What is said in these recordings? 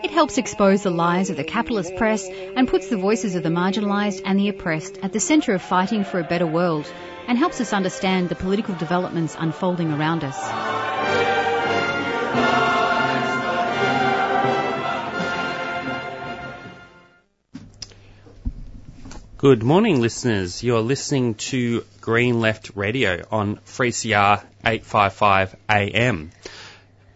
It helps expose the lies of the capitalist press and puts the voices of the marginalised and the oppressed at the centre of fighting for a better world and helps us understand the political developments unfolding around us. Good morning, listeners. You're listening to Green Left Radio on 3CR 855 AM.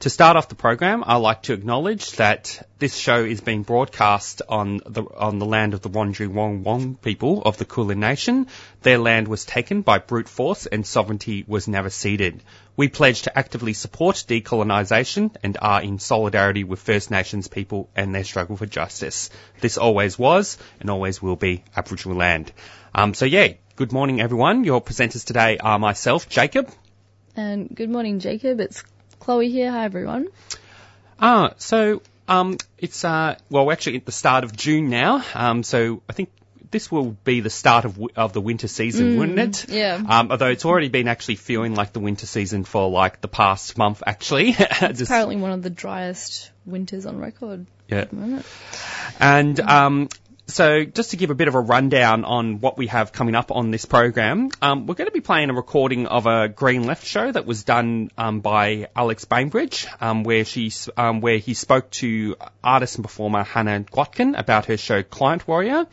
To start off the program, I'd like to acknowledge that this show is being broadcast on the on the land of the Wurundjeri Wong people of the Kulin Nation. Their land was taken by brute force and sovereignty was never ceded. We pledge to actively support decolonisation and are in solidarity with First Nations people and their struggle for justice. This always was and always will be Aboriginal land. Um, so yeah, good morning everyone. Your presenters today are myself, Jacob. And good morning, Jacob. It's Chloe here. Hi, everyone. Ah, so um, it's uh, well, we're actually at the start of June now. Um, so I think this will be the start of of the winter season, Mm, wouldn't it? yeah. Um, although it's already been actually feeling like the winter season for like the past month, actually. Just- Apparently, one of the driest winters on record yeah. at the moment. And um, so, just to give a bit of a rundown on what we have coming up on this program, um, we're going to be playing a recording of a Green Left show that was done um, by Alex Bainbridge, um, where she um, where he spoke to artist and performer Hannah Gwatkin about her show Climate Worrier,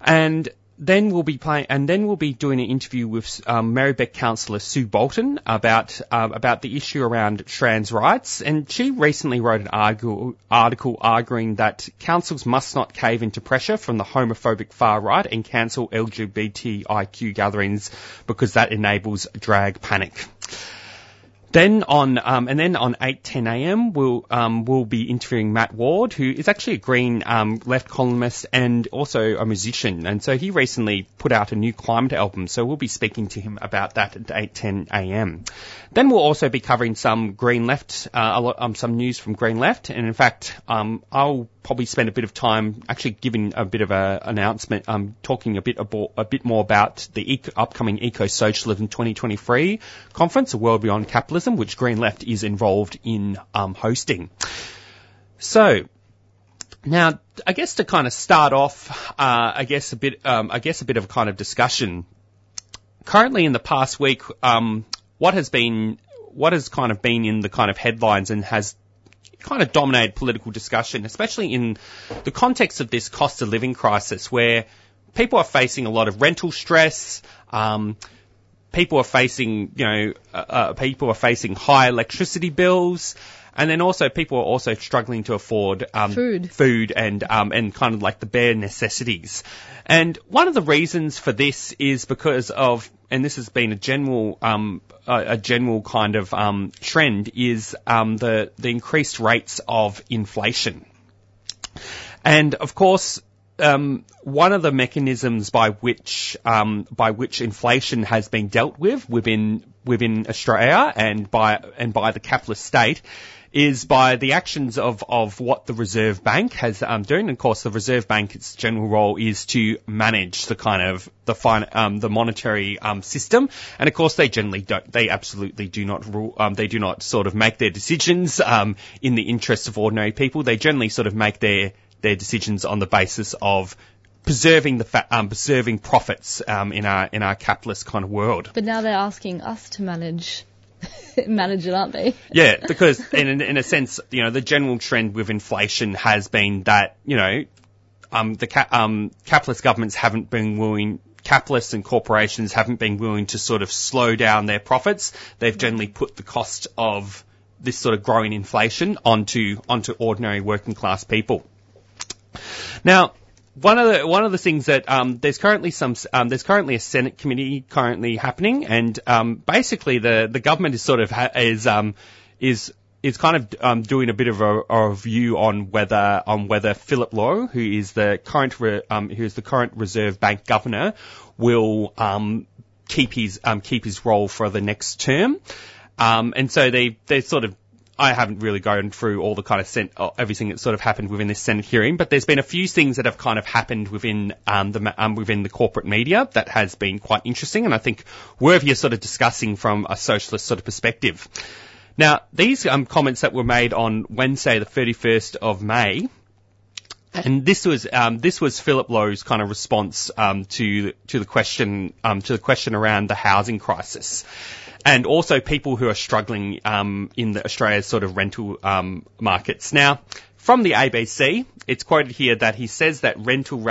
and. Then we'll be playing, and then we'll be doing an interview with um, Merri-bek councillor Sue Bolton about um, about the issue around trans rights. And she recently wrote an argu- article arguing that councils must not cave into pressure from the homophobic far right and cancel LGBTIQ gatherings because that enables drag panic. Then on, um, and then on 8:10 a.m. we'll um, we'll be interviewing Mat Ward, who is actually a Green um, left columnist and also a musician. And so he recently put out a new climate album. So we'll be speaking to him about that at 8:10 a.m. Then we'll also be covering some Green left, uh, lot, um, some news from Green left, and in fact, um, I'll probably spend a bit of time actually giving a bit of an announcement, um, talking a bit abo- a bit more about the eco- upcoming Eco Socialism 2023 conference, a world beyond capitalism, which Green Left is involved in um, hosting. So. Now, I guess to kind of start off, uh, I guess a bit, um, I guess a bit of a kind of discussion. Currently, in the past week, um, what has been, what has kind of been in the kind of headlines and has kind of dominated political discussion, especially in the context of this cost of living crisis where people are facing a lot of rental stress, um, people are facing, you know, uh, uh, people are facing high electricity bills, and then also people are also struggling to afford um, Food. food and um, and kind of like the bare necessities. And one of the reasons for this is because of, and this has been a general um, a, a general kind of um, trend, is um, the the increased rates of inflation. And of course, um, one of the mechanisms by which um, by which inflation has been dealt with within within Australia and by and by the capitalist state is by the actions of, of what the Reserve Bank has um, doing. And of course, the Reserve Bank, its general role is to manage the kind of the fin- um, the monetary um, system. And of course, they generally don't. They absolutely do not rule. Um, they do not sort of make their decisions um, in the interests of ordinary people. They generally sort of make their their decisions on the basis of preserving the fa- um, preserving profits um, in our in our capitalist kind of world. But now they're asking us to manage manage it, aren't they? Yeah, because in, in a sense, you know, the general trend with inflation has been that, you know, um, the ca- um, capitalist governments haven't been willing, capitalists and corporations haven't been willing to sort of slow down their profits. They've generally put the cost of this sort of growing inflation onto onto ordinary working class people. Now, one of the one of the things that um, there's currently some um, there's currently a Senate committee currently happening, and um, basically the the government is sort of ha- is um, is is kind of um, doing a bit of a, a review on whether on whether Philip Lowe, who is the current re, um, who is the current Reserve Bank governor, will um, keep his um, keep his role for the next term. Um, and so they they sort of I haven't really gone through all the kind of sen- uh, everything that sort of happened within this Senate hearing, but there's been a few things that have kind of happened within um, the um, within the corporate media that has been quite interesting, and I think worthy of sort of discussing from a socialist sort of perspective. Now, these um, comments that were made on Wednesday, the 31st of May, and this was um, this was Philip Lowe's kind of response um, to to the question um, to the question around the housing crisis, and also people who are struggling um, in the Australia's sort of rental um, markets. Now, from the ABC, it's quoted here that he says that rental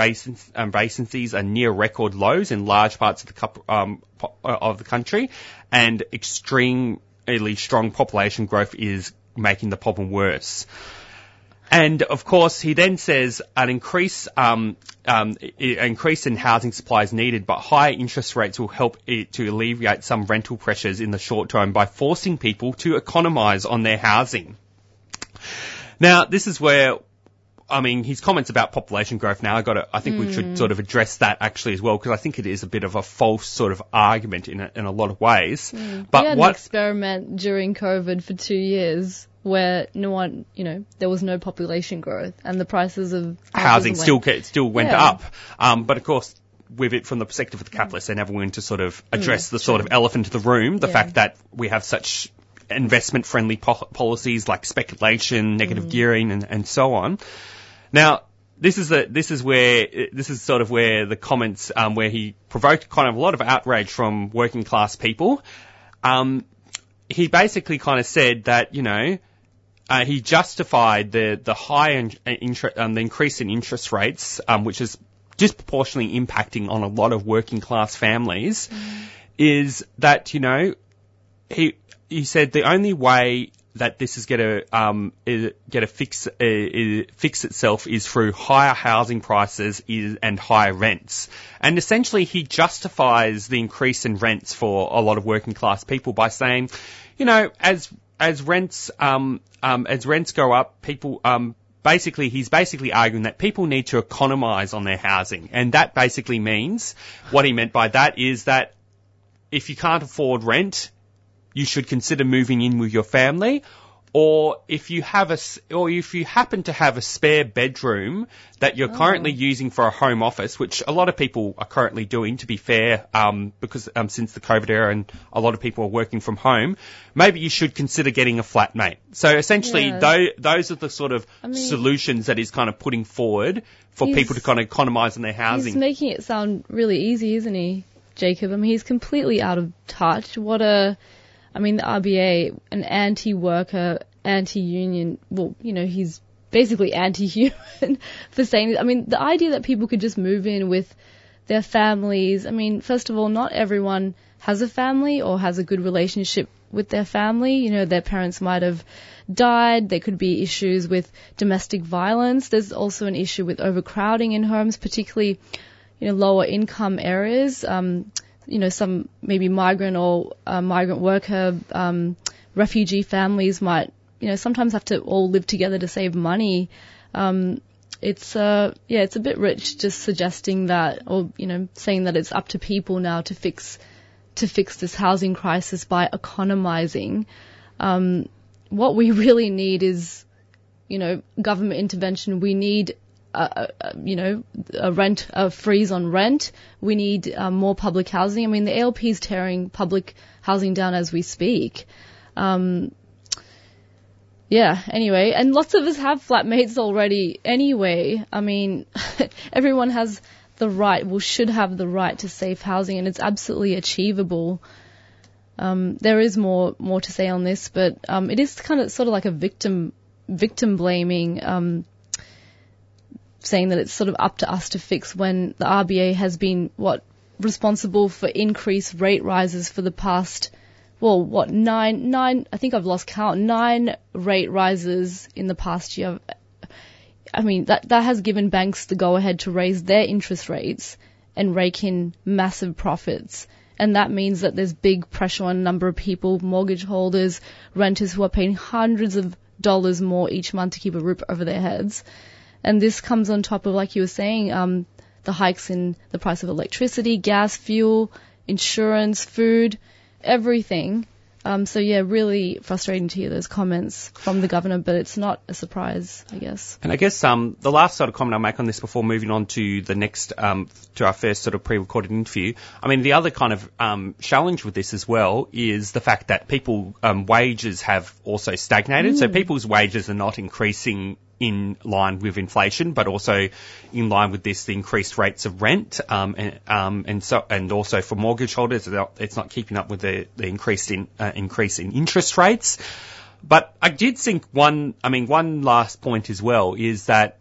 um, vacancies are near record lows in large parts of the um, of the country, and extremely strong population growth is making the problem worse. And of course, he then says an increase, um, um, increase in housing supply is needed, but higher interest rates will help it to alleviate some rental pressures in the short term by forcing people to economise on their housing. Now, this is where I mean, his comments about population growth now, I got to, I think mm. we should hmm. sort of address that actually as well, because I think it is a bit of a false sort of argument in a, in a lot of ways. Mm. But we had what, an experiment during COVID for two years where no one, you know, there was no population growth and the prices of housing still went, still went yeah. up. Um, but of course, with it from the perspective of the capitalists, they never went to sort of address mm, the sort of elephant in the room, the yeah. fact that we have such investment friendly po- policies like speculation, negative mm. gearing, and, and so on. Now, this is the, this is where this is sort of where the comments um, where he provoked kind of a lot of outrage from working class people. Um, he basically kind of said that you know uh, he justified the the high in, interest, um, the increase in interest rates, um, which is disproportionately impacting on a lot of working class families, mm. is that you know he he said the only way that this is going to um, get a fix uh, fix itself is through higher housing prices is, and higher rents. And essentially, he justifies the increase in rents for a lot of working class people by saying, you know, as as rents um, um, as rents go up, people um, basically he's basically arguing that people need to economise on their housing, and that basically means what he meant by that is that if you can't afford rent, you should consider moving in with your family, or if you have a, or if you happen to have a spare bedroom that you're oh. currently using for a home office, which a lot of people are currently doing, to be fair, um, because um, since the COVID era and a lot of people are working from home, maybe you should consider getting a flatmate. So essentially, yeah. those, those are the sort of I mean, solutions that he's kind of putting forward for people to kind of economise on their housing. He's making it sound really easy, isn't he, Jacob? I mean, he's completely out of touch. What a I mean, the RBA, an anti-worker, anti-union, well, you know, he's basically anti-human for saying, I mean, the idea that people could just move in with their families, I mean, first of all, not everyone has a family or has a good relationship with their family. You know, their parents might have died. There could be issues with domestic violence. There's also an issue with overcrowding in homes, particularly, you know, lower income areas. Um, you know, some maybe migrant or uh, migrant worker, um, refugee families might, you know, sometimes have to all live together to save money. Um, it's uh, yeah, it's a bit rich just suggesting that, or you know, saying that it's up to people now to fix to fix this housing crisis by economizing. Um, what we really need is, you know, government intervention. We need you know, a rent, a freeze on rent. We need uh, more public housing. I mean, the ALP is tearing public housing down as we speak. Um, yeah, anyway, and lots of us have flatmates already anyway. I mean, everyone has the right, well, should have the right to safe housing, and it's absolutely achievable. Um, there is more more to say on this, but um, it is kind of sort of like a victim victim blaming um, saying that it's sort of up to us to fix when the RBA has been what responsible for increased rate rises for the past well what nine nine I think I've lost count nine rate rises in the past year. I mean that that has given banks the go ahead to raise their interest rates and rake in massive profits. And that means that there's big pressure on a number of people, mortgage holders, renters who are paying hundreds of dollars more each month to keep a roof over their heads. And this comes on top of, like you were saying, um, the hikes in the price of electricity, gas, fuel, insurance, food, everything. Um, so yeah, really frustrating to hear those comments from the governor, but it's not a surprise, I guess. And I guess um, the last sort of comment I'll make on this before moving on to the next, um, to our first sort of pre-recorded interview. I mean, the other kind of um, challenge with this as well is the fact that people um, wages have also stagnated. Mm. So people's wages are not increasing in line with inflation, but also in line with this, the increased rates of rent, um, and, um, and so, and also for mortgage holders, it's not keeping up with the, the increase in, uh, increase in interest rates. But I did think one, I mean, one last point as well is that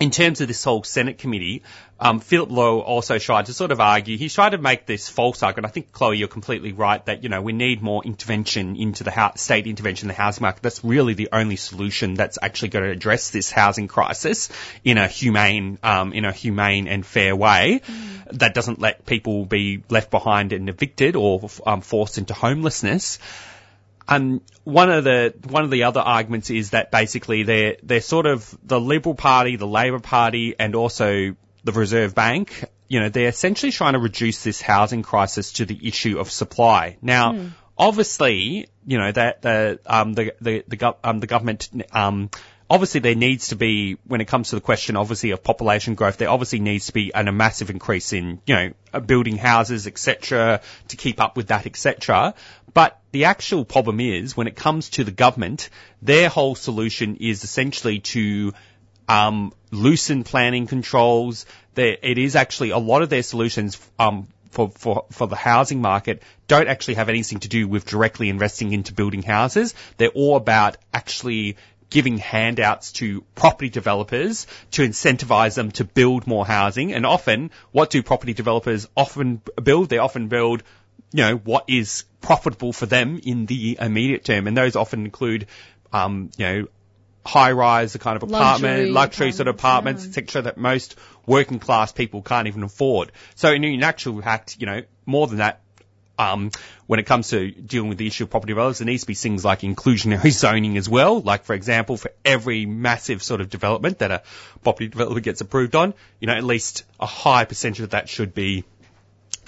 in terms of this whole Senate committee, um, Philip Lowe also tried to sort of argue, he tried to make this false argument. I think, Chloe, you're completely right that, you know, we need more intervention into the house, state intervention in the housing market. That's really the only solution that's actually going to address this housing crisis in a humane, um, in a humane and fair way mm. that doesn't let people be left behind and evicted or um, forced into homelessness. And one of the one of the other arguments is that basically they're they're sort of the Liberal Party, the Labor Party, and also the Reserve Bank, you know, they're essentially trying to reduce this housing crisis to the issue of supply. Now, mm. obviously, you know, that the, um, the, the, the, um, the government, um, obviously there needs to be, when it comes to the question, obviously, of population growth, there obviously needs to be an, a massive increase in, you know, uh, building houses, etc., to keep up with that, etc. But the actual problem is, when it comes to the government, their whole solution is essentially to um, loosen planning controls. There, it is actually a lot of their solutions um, for, for, for the housing market don't actually have anything to do with directly investing into building houses. They're all about actually giving handouts to property developers to incentivize them to build more housing. And often, what do property developers often build? They often build, you know, what is profitable for them in the immediate term. And those often include, um, you know, high rise, the kind of apartment, luxury, luxury sort of apartments, yeah. etc., that most working class people can't even afford. So in, in actual fact, you know, more than that, um, when it comes to dealing with the issue of property developers, there needs to be things like inclusionary zoning as well. Like, for example, for every massive sort of development that a property developer gets approved on, you know, at least a high percentage of that should be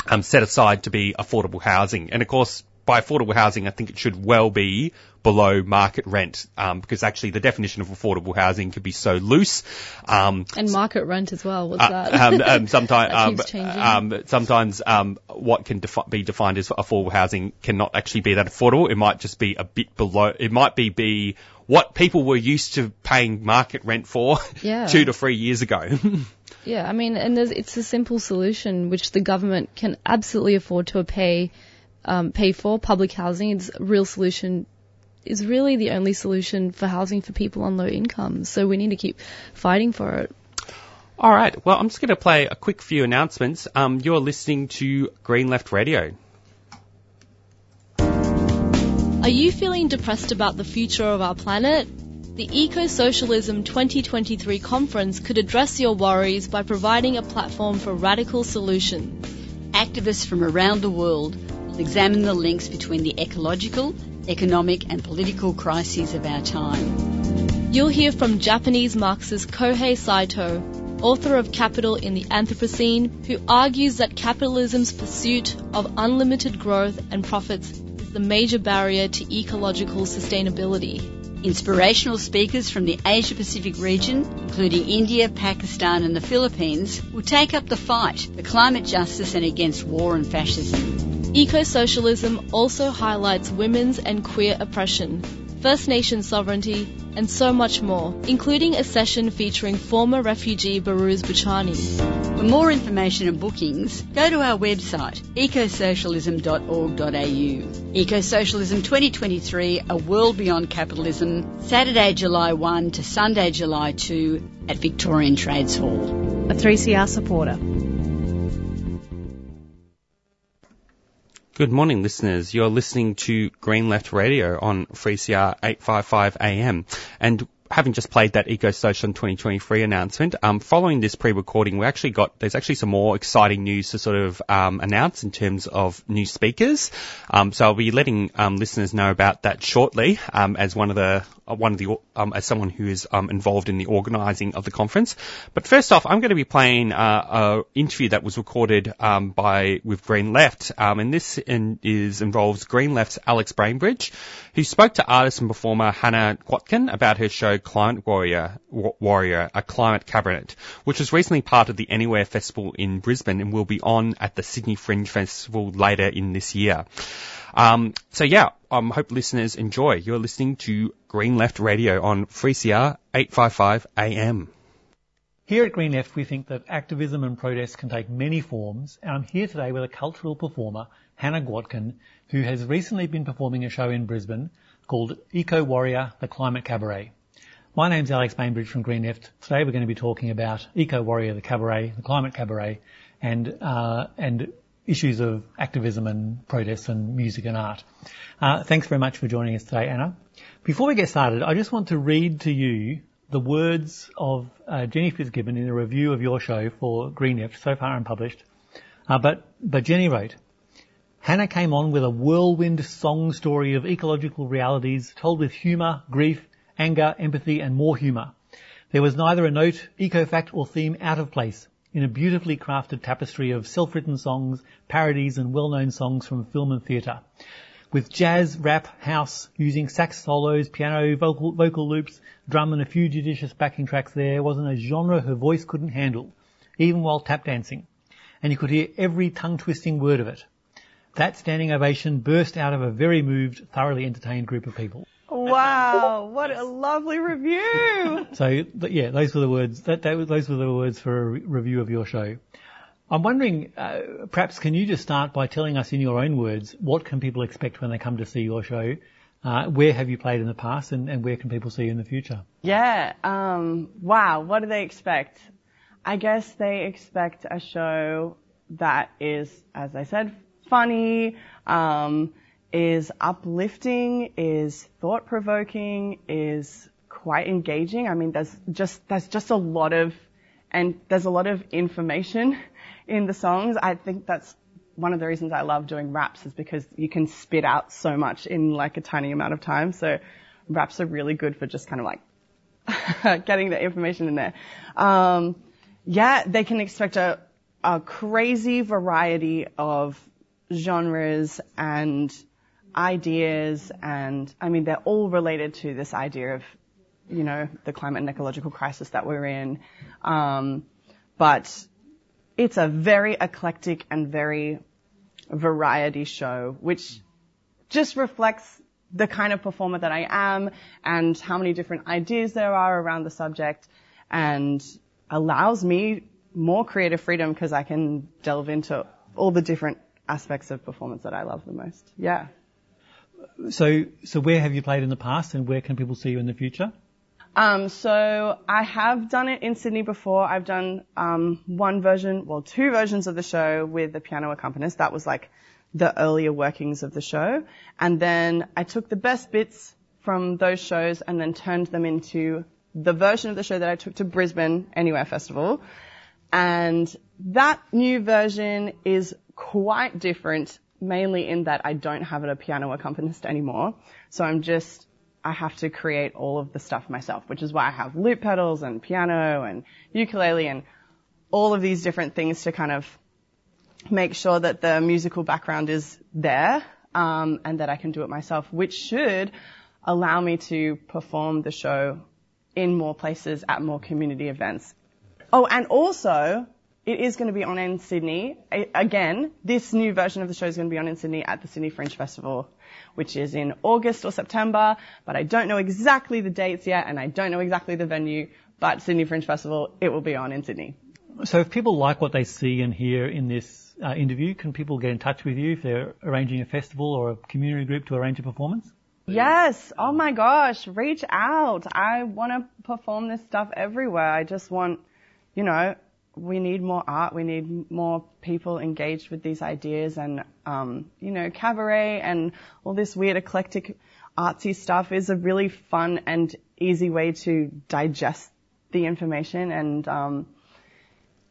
um, set aside to be affordable housing. And of course, by affordable housing, I think it should well be below market rent, um, because actually the definition of affordable housing could be so loose. Um, and market rent as well. What's uh, that? Um, um sometimes, um, um, sometimes what can defi- be defined as affordable housing cannot actually be that affordable. It might just be a bit below. It might be be what people were used to paying market rent for yeah. two to three years ago. yeah, I mean, and it's a simple solution which the government can absolutely afford to pay um, pay for public housing. It's a real solution is really the only solution for housing for people on low incomes. So we need to keep fighting for it. All right. Well, I'm just going to play a quick few announcements. Um, you're listening to Green Left Radio. Are you feeling depressed about the future of our planet? The Eco Socialism 2023 conference could address your worries by providing a platform for radical solutions. Activists from around the world examine the links between the ecological, economic, and political crises of our time. You'll hear from Japanese Marxist Kohei Saito, author of Capital in the Anthropocene, who argues that capitalism's pursuit of unlimited growth and profits is the major barrier to ecological sustainability. Inspirational speakers from the Asia Pacific region, including India, Pakistan, and the Philippines, will take up the fight for climate justice and against war and fascism. Eco-socialism also highlights women's and queer oppression, First Nation sovereignty, and so much more, including a session featuring former refugee Behrouz Boochani. For more information and bookings, go to our website ecosocialism.org.au. Ecosocialism 2023, A World Beyond Capitalism, Saturday, July 1 to Sunday, July 2 at Victorian Trades Hall. A 3CR supporter. Good morning, listeners. You're listening to Green Left Radio on 3CR 855 AM. And having just played that Ecosocialism 2023 announcement, um, following this pre-recording, we actually got there's actually some more exciting news to sort of um, announce in terms of new speakers. Um, so I'll be letting um, listeners know about that shortly um, as one of the uh, one of the um, as someone who is involved in the organising of the conference. But first off, I'm going to be playing uh, an interview that was recorded by with Green Left, and this in, is involves Green Left's Alex Bainbridge, who spoke to artist and performer Hannah Gwatkin about her show Climate Worrier, Worrier, a climate cabaret, which was recently part of the Anywhere Festival in Brisbane and will be on at the Sydney Fringe Festival later in this year. Um, so yeah, I um, hope listeners enjoy. You're listening to Green Left Radio on 3CR 855 AM. Here at Green Left, we think that activism and protest can take many forms, and I'm here today with a cultural performer, Hannah Gwatkin, who has recently been performing a show in Brisbane called Eco Warrior, the Climate Cabaret. My name's Alex Bainbridge from Green. Today we're going to be talking about Eco Warrior, the Cabaret, the Climate Cabaret, and uh, and issues of activism and protests and music and art. Uh, thanks very much for joining us today, Anna. Before we get started, I just want to read to you the words of uh, Jenny Fitzgibbon in a review of your show for Green so far unpublished. Uh, but, but Jenny wrote, Hannah came on with a whirlwind song story of ecological realities told with humour, grief, anger, empathy and more humour. There was neither a note, eco-fact or theme out of place in a beautifully crafted tapestry of self-written songs, parodies and well-known songs from film and theatre. With jazz, rap, house, using sax solos, piano, vocal, vocal loops, drum and a few judicious backing tracks there wasn't a genre her voice couldn't handle, even while tap dancing. And you could hear every tongue-twisting word of it. That standing ovation burst out of a very moved, thoroughly entertained group of people. Wow, what a lovely review. so yeah, those were the words. That, that those were the words for a re- review of your show. I'm wondering, uh, perhaps can you just start by telling us in your own words what can people expect when they come to see your show? Uh, where have you played in the past, and, and where can people see you in the future? Yeah, um, wow, what do they expect? I guess they expect a show that is, as I said, funny. Um, is uplifting, is thought provoking, is quite engaging. I mean, there's just, there's just a lot of, and there's a lot of information in the songs. I think that's one of the reasons I love doing raps is because you can spit out so much in like a tiny amount of time. So raps are really good for just kind of like getting the information in there. Um, yeah, they can expect a, a crazy variety of genres and ideas and, I mean, they're all related to this idea of, you know, the climate and ecological crisis that we're in. Um, but it's a very eclectic and very variety show, which just reflects the kind of performer that I am and how many different ideas there are around the subject and allows me more creative freedom because I can delve into all the different aspects of performance that I love the most. Yeah. So, so where have you played in the past, and where can people see you in the future? Um, so I have done it in Sydney before. I've done um, one version, well, two versions of the show with the piano accompanist. That was like the earlier workings of the show, and then I took the best bits from those shows and then turned them into the version of the show that I took to Brisbane Anywhere Festival. And that new version is quite different mainly in that I don't have a piano accompanist anymore. So I'm just, I have to create all of the stuff myself, which is why I have loop pedals and piano and ukulele and all of these different things to kind of make sure that the musical background is there um, and that I can do it myself, which should allow me to perform the show in more places at more community events. Oh, and also it is going to be on in Sydney. Again, this new version of the show is going to be on in Sydney at the Sydney Fringe Festival, which is in August or September, but I don't know exactly the dates yet and I don't know exactly the venue, but Sydney Fringe Festival, it will be on in Sydney. So if people like what they see and hear in this uh, interview, can people get in touch with you if they're arranging a festival or a community group to arrange a performance? Yes. Oh my gosh. Reach out. I want to perform this stuff everywhere. I just want, you know, we need more art. We need more people engaged with these ideas and, um, you know, cabaret and all this weird eclectic artsy stuff is a really fun and easy way to digest the information and, um,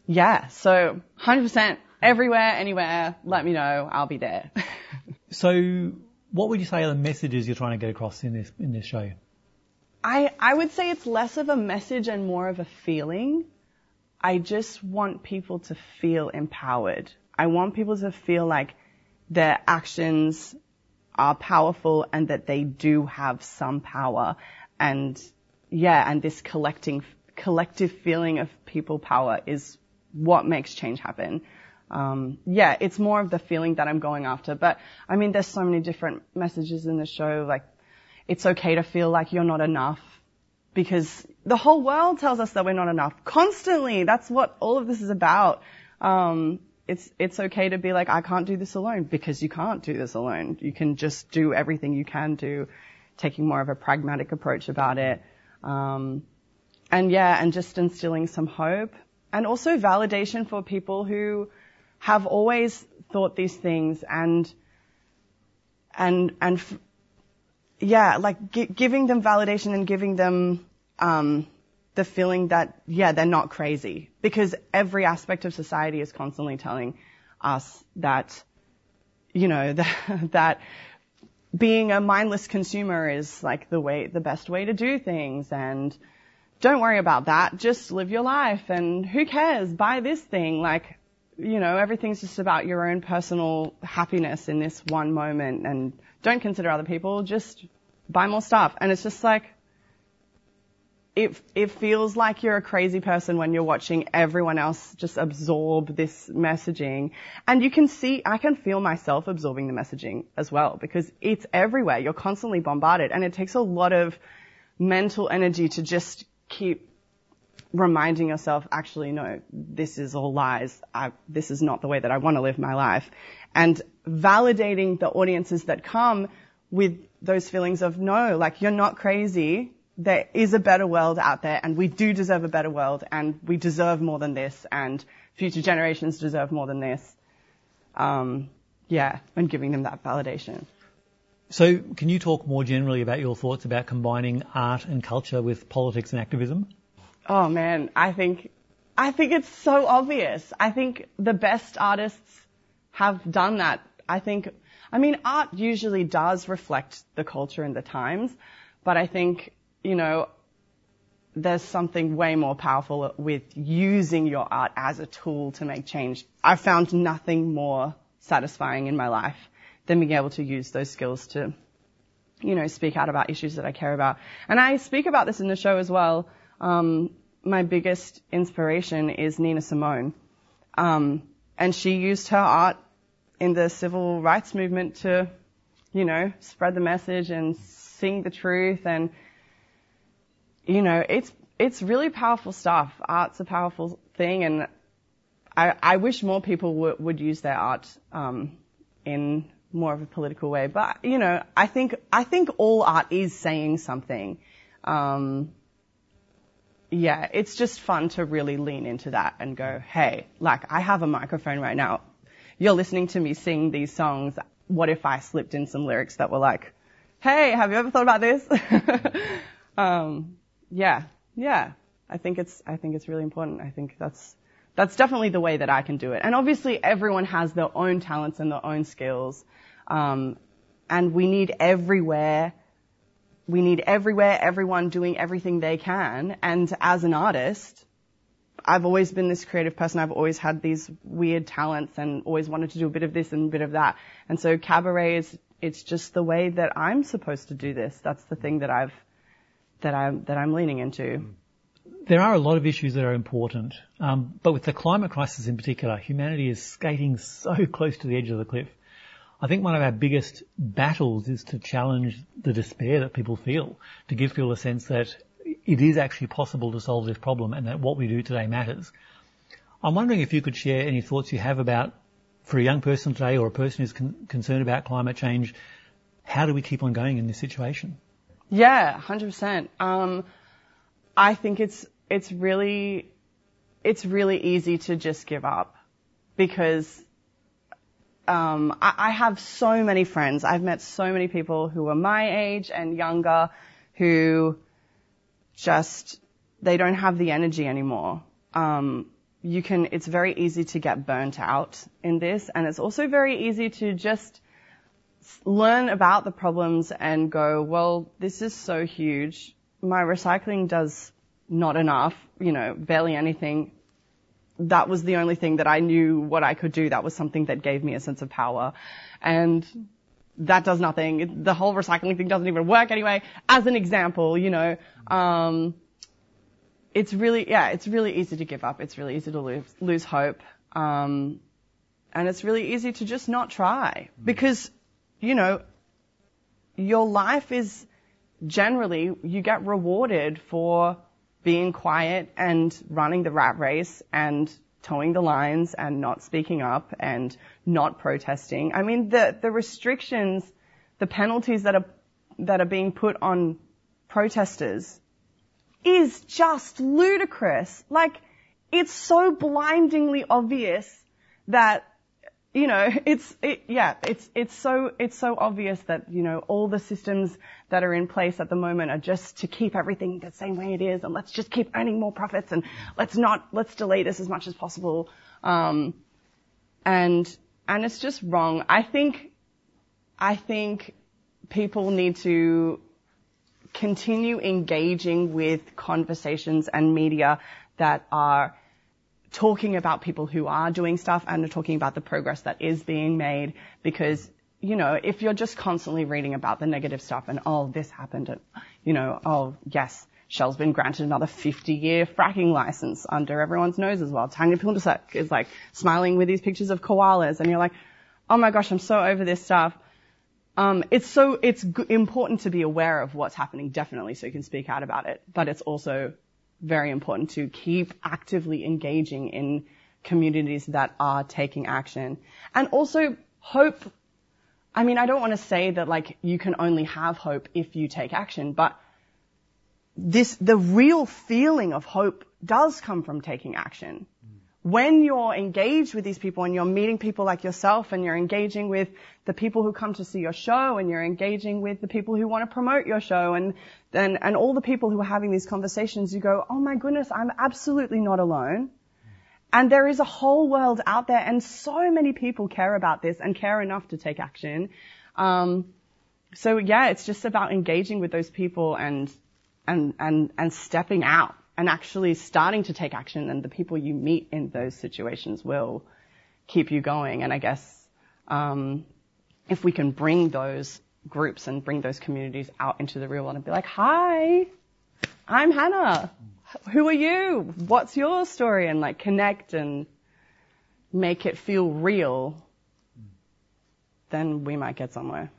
yeah, so 100% everywhere, anywhere, let me know, I'll be there. so, what would you say are the messages you're trying to get across in this in this show? I I would say it's less of a message and more of a feeling. I just want people to feel empowered. I want people to feel like their actions are powerful and that they do have some power. And yeah, and this collecting, collective feeling of people power is what makes change happen. Um, yeah, it's more of the feeling that I'm going after. But I mean, there's so many different messages in the show. Like, it's okay to feel like you're not enough because the whole world tells us that we're not enough constantly. That's what all of this is about. Um, it's it's okay to be like I can't do this alone because you can't do this alone. You can just do everything you can do, taking more of a pragmatic approach about it. Um, and yeah, and just instilling some hope and also validation for people who have always thought these things and and and yeah, like gi- giving them validation and giving them um, the feeling that yeah they're not crazy. Because every aspect of society is constantly telling us that you know that, that being a mindless consumer is like the way the best way to do things. And don't worry about that. Just live your life. And who cares? Buy this thing. Like you know everything's just about your own personal happiness in this one moment. And don't consider other people. Just buy more stuff. And it's just like it, it feels like you're a crazy person when you're watching everyone else just absorb this messaging. And you can see, I can feel myself absorbing the messaging as well because it's everywhere. You're constantly bombarded and it takes a lot of mental energy to just keep reminding yourself, actually, no, this is all lies. I, this is not the way that I want to live my life. And validating the audiences that come with those feelings of, no, like you're not crazy there is a better world out there and we do deserve a better world and we deserve more than this and future generations deserve more than this. Um, yeah, and giving them that validation. So, can you talk more generally about your thoughts about combining art and culture with politics and activism? Oh man, I think, I think it's so obvious. I think the best artists have done that. I think, I mean, art usually does reflect the culture and the times, but I think you know, there's something way more powerful with using your art as a tool to make change. I've found nothing more satisfying in my life than being able to use those skills to, you know, speak out about issues that I care about. And I speak about this in the show as well. Um, my biggest inspiration is Nina Simone. Um, and she used her art in the civil rights movement to, you know, spread the message and sing the truth and you know, it's it's really powerful stuff. Art's a powerful thing, and I, I wish more people w- would use their art um, in more of a political way. But you know, I think I think all art is saying something. Um, yeah, it's just fun to really lean into that and go, hey, like I have a microphone right now. You're listening to me sing these songs. What if I slipped in some lyrics that were like, hey, have you ever thought about this? um, yeah, yeah. I think it's I think it's really important. I think that's that's definitely the way that I can do it. And obviously, everyone has their own talents and their own skills, um, and we need everywhere. We need everywhere, everyone doing everything they can. And as an artist, I've always been this creative person. I've always had these weird talents and always wanted to do a bit of this and a bit of that. And so cabaret is, it's just the way that I'm supposed to do this. That's the thing that I've that I'm that I'm leaning into. There are a lot of issues that are important, um, but with the climate crisis in particular, humanity is skating so close to the edge of the cliff. I think one of our biggest battles is to challenge the despair that people feel, to give people a sense that it is actually possible to solve this problem and that what we do today matters. I'm wondering if you could share any thoughts you have about, for a young person today or a person who's con- concerned about climate change, how do we keep on going in this situation? Yeah, hundred percent. Um, I think it's it's really it's really easy to just give up because um, I, I have so many friends. I've met so many people who are my age and younger who just, they don't have the energy anymore. Um, you can, it's very easy to get burnt out in this and it's also very easy to just learn about the problems and go, well, this is so huge. My recycling does not enough, you know, barely anything. That was the only thing that I knew what I could do. That was something that gave me a sense of power. And that does nothing. The whole recycling thing doesn't even work anyway. As an example, you know, um, it's really, yeah, it's really easy to give up. It's really easy to lose, lose hope. Um, and it's really easy to just not try because, you know, your life is generally, you get rewarded for being quiet and running the rat race and towing the lines and not speaking up and not protesting. I mean, the, the restrictions, the penalties that are, that are being put on protesters is just ludicrous. Like, it's so blindingly obvious that you know, it's, it, yeah, it's, it's so, it's so obvious that, you know, all the systems that are in place at the moment are just to keep everything the same way it is and let's just keep earning more profits and let's not, let's delay this as much as possible. Um, and, and it's just wrong. I think, I think people need to continue engaging with conversations and media that are talking about people who are doing stuff and talking about the progress that is being made because you know, if you're just constantly reading about the negative stuff and, oh, this happened and, you know, oh, yes, Shell's been granted another 50 year fracking license under everyone's nose as well. Tanya is like smiling with these pictures of koalas and you're like, oh my gosh, I'm so over this stuff. Um, it's so, it's important to be aware of what's happening, definitely, so you can speak out about it. But it's also very important to keep actively engaging in communities that are taking action. And also hope, I mean, I don't want to say that like you can only have hope if you take action, but this, the real feeling of hope does come from taking action when you're engaged with these people and you're meeting people like yourself and you're engaging with the people who come to see your show and you're engaging with the people who want to promote your show and then and all the people who are having these conversations, you go, oh my goodness, I'm absolutely not alone. And there is a whole world out there and so many people care about this and care enough to take action. Um, so yeah, it's just about engaging with those people and, and, and, and stepping out and actually starting to take action and the people you meet in those situations will keep you going. And I guess, um, if we can bring those groups and bring those communities out into the real world and be like, hi, I'm Hannah. Who are you? What's your story? And like connect and make it feel real, then we might get somewhere.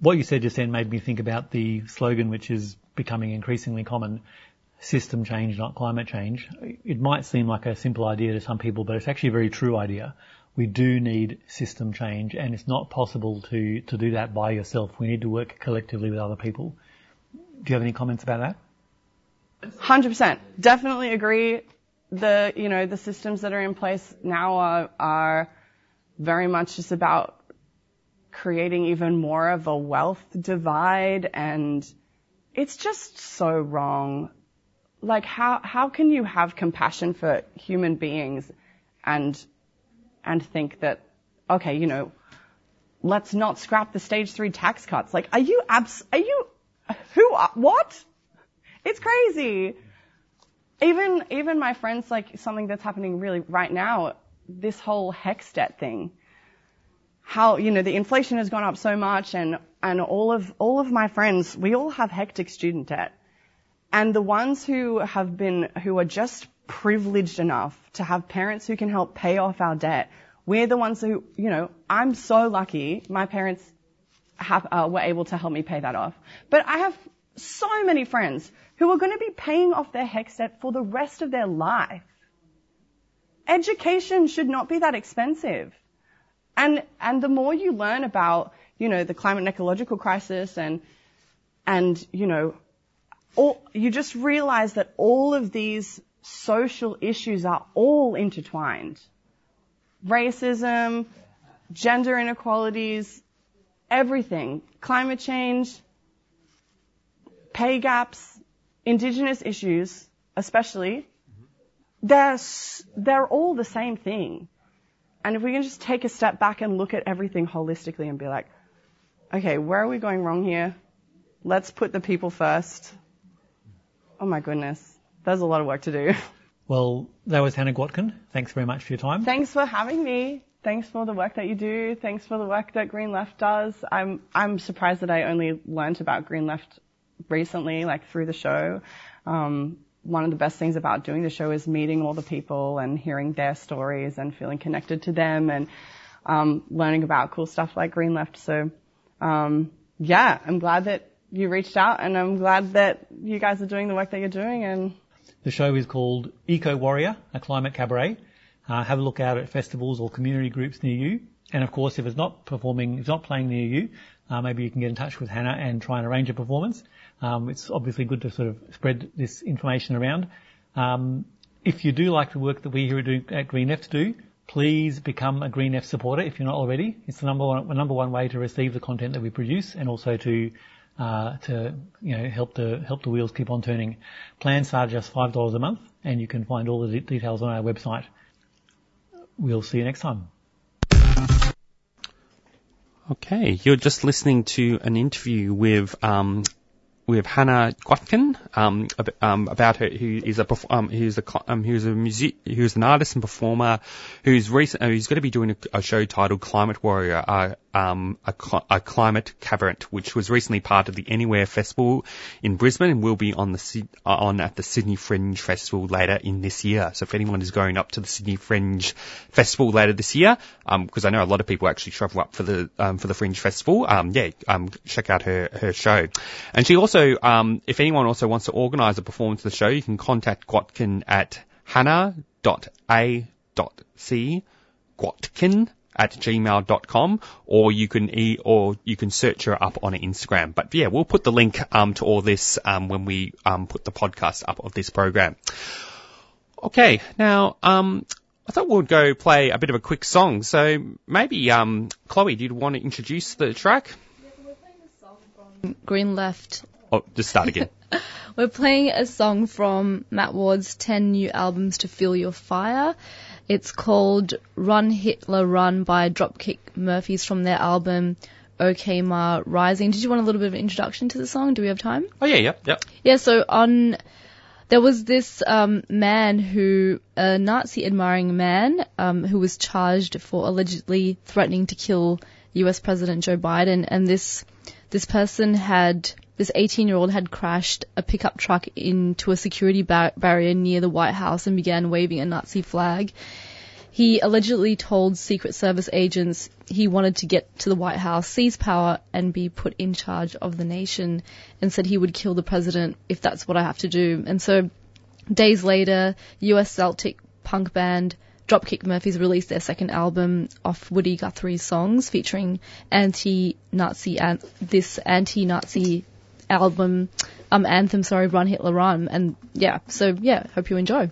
What you said just then made me think about the slogan which is becoming increasingly common, system change, not climate change. It might seem like a simple idea to some people, but it's actually a very true idea. We do need system change and it's not possible to, to do that by yourself. We need to work collectively with other people. Do you have any comments about that? 100%. Definitely agree. The, you know, the systems that are in place now are, are very much just about creating even more of a wealth divide and it's just so wrong like how how can you have compassion for human beings and and think that okay you know let's not scrap the stage three tax cuts? Like are you abs are you who what? It's crazy. Even even my friends like something that's happening really right now this whole HECS debt thing how you know the inflation has gone up so much and and all of all of my friends we all have hectic student debt and the ones who have been, who are just privileged enough to have parents who can help pay off our debt, we're the ones who, you know, I'm so lucky my parents have, uh, were able to help me pay that off. But I have so many friends who are going to be paying off their HECS debt for the rest of their life. Education should not be that expensive. And, and the more you learn about, you know, the climate and ecological crisis and, and, you know, all, you just realize that all of these social issues are all intertwined. Racism, gender inequalities, everything. Climate change, pay gaps, Indigenous issues, especially, they're, they're all the same thing. And if we can just take a step back and look at everything holistically and be like, okay, where are we going wrong here? Let's put the people first. Oh my goodness. There's a lot of work to do. Well, that was Hannah Gwatkin. Thanks very much for your time. Thanks for having me. Thanks for the work that you do. Thanks for the work that Green Left does. I'm I'm surprised that I only learned about Green Left recently, like through the show. Um, one of the best things about doing the show is meeting all the people and hearing their stories and feeling connected to them and um, learning about cool stuff like Green Left. So um, yeah, I'm glad that you reached out and I'm glad that you guys are doing the work that you're doing and The show is called Eco Warrior, a climate cabaret. Uh, have a look out at festivals or community groups near you. And of course, if it's not performing, if it's not playing near you, uh, maybe you can get in touch with Hannah and try and arrange a performance. Um, it's obviously good to sort of spread this information around. Um, if you do like the work that we here at Do- at Green Left do, please become a Green Left supporter if you're not already. It's the number one, the number one way to receive the content that we produce and also to uh, to you know help the help the wheels keep on turning. Plans at just five dollars a month, and you can find all the de- details on our website. We'll see you next time. Okay, you're just listening to an interview with um, with Hannah Gwatkin um, um, about her, who is a um, who's a um, who's a music who's an artist and performer who's recent uh, who's going to be doing a, a show titled Climate Worrier, uh, um, a, cl- a climate cabaret, which was recently part of the Anywhere Festival in Brisbane and will be on the uh, on at the Sydney Fringe Festival later in this year. So if anyone is going up to the Sydney Fringe Festival later this year, because I know a lot of people actually travel up for the um, for the Fringe Festival, um, yeah, um, check out her her show. And she also, um, if anyone also wants to organise a performance of the show, you can contact Gwatkin at hannah.a.c Gwatkin at gmail.com or you can e- or you can search her up on Instagram. But yeah, we'll put the link um, to all this um, when we um, put the podcast up of this program. Okay, now um, I thought we'd go play a bit of a quick song. So maybe um, Chloe, do you want to introduce the track? Green Left. Oh, just start again. We're playing a song from Mat Ward's 10 new albums to Fuel Your Fire. It's called Run Hitler Run by Dropkick Murphys from their album Okemah Rising. Did you want a little bit of an introduction to the song? Do we have time? oh yeah, yeah, yeah. Yeah, so on there was this um, man who, a Nazi admiring man, um, who was charged for allegedly threatening to kill U.S. President Joe Biden, and this this person had this 18 year old had crashed a pickup truck into a security bar- barrier near the White House and began waving a Nazi flag. He allegedly told Secret Service agents he wanted to get to the White House, seize power, and be put in charge of the nation, and said he would kill the president if that's what I have to do. And so, days later, US Celtic punk band Dropkick Murphys released their second album off Woody Guthrie's songs, featuring anti-Nazi and this anti-Nazi album um anthem, sorry, Run Hitler Run, and yeah, so yeah, hope you enjoy.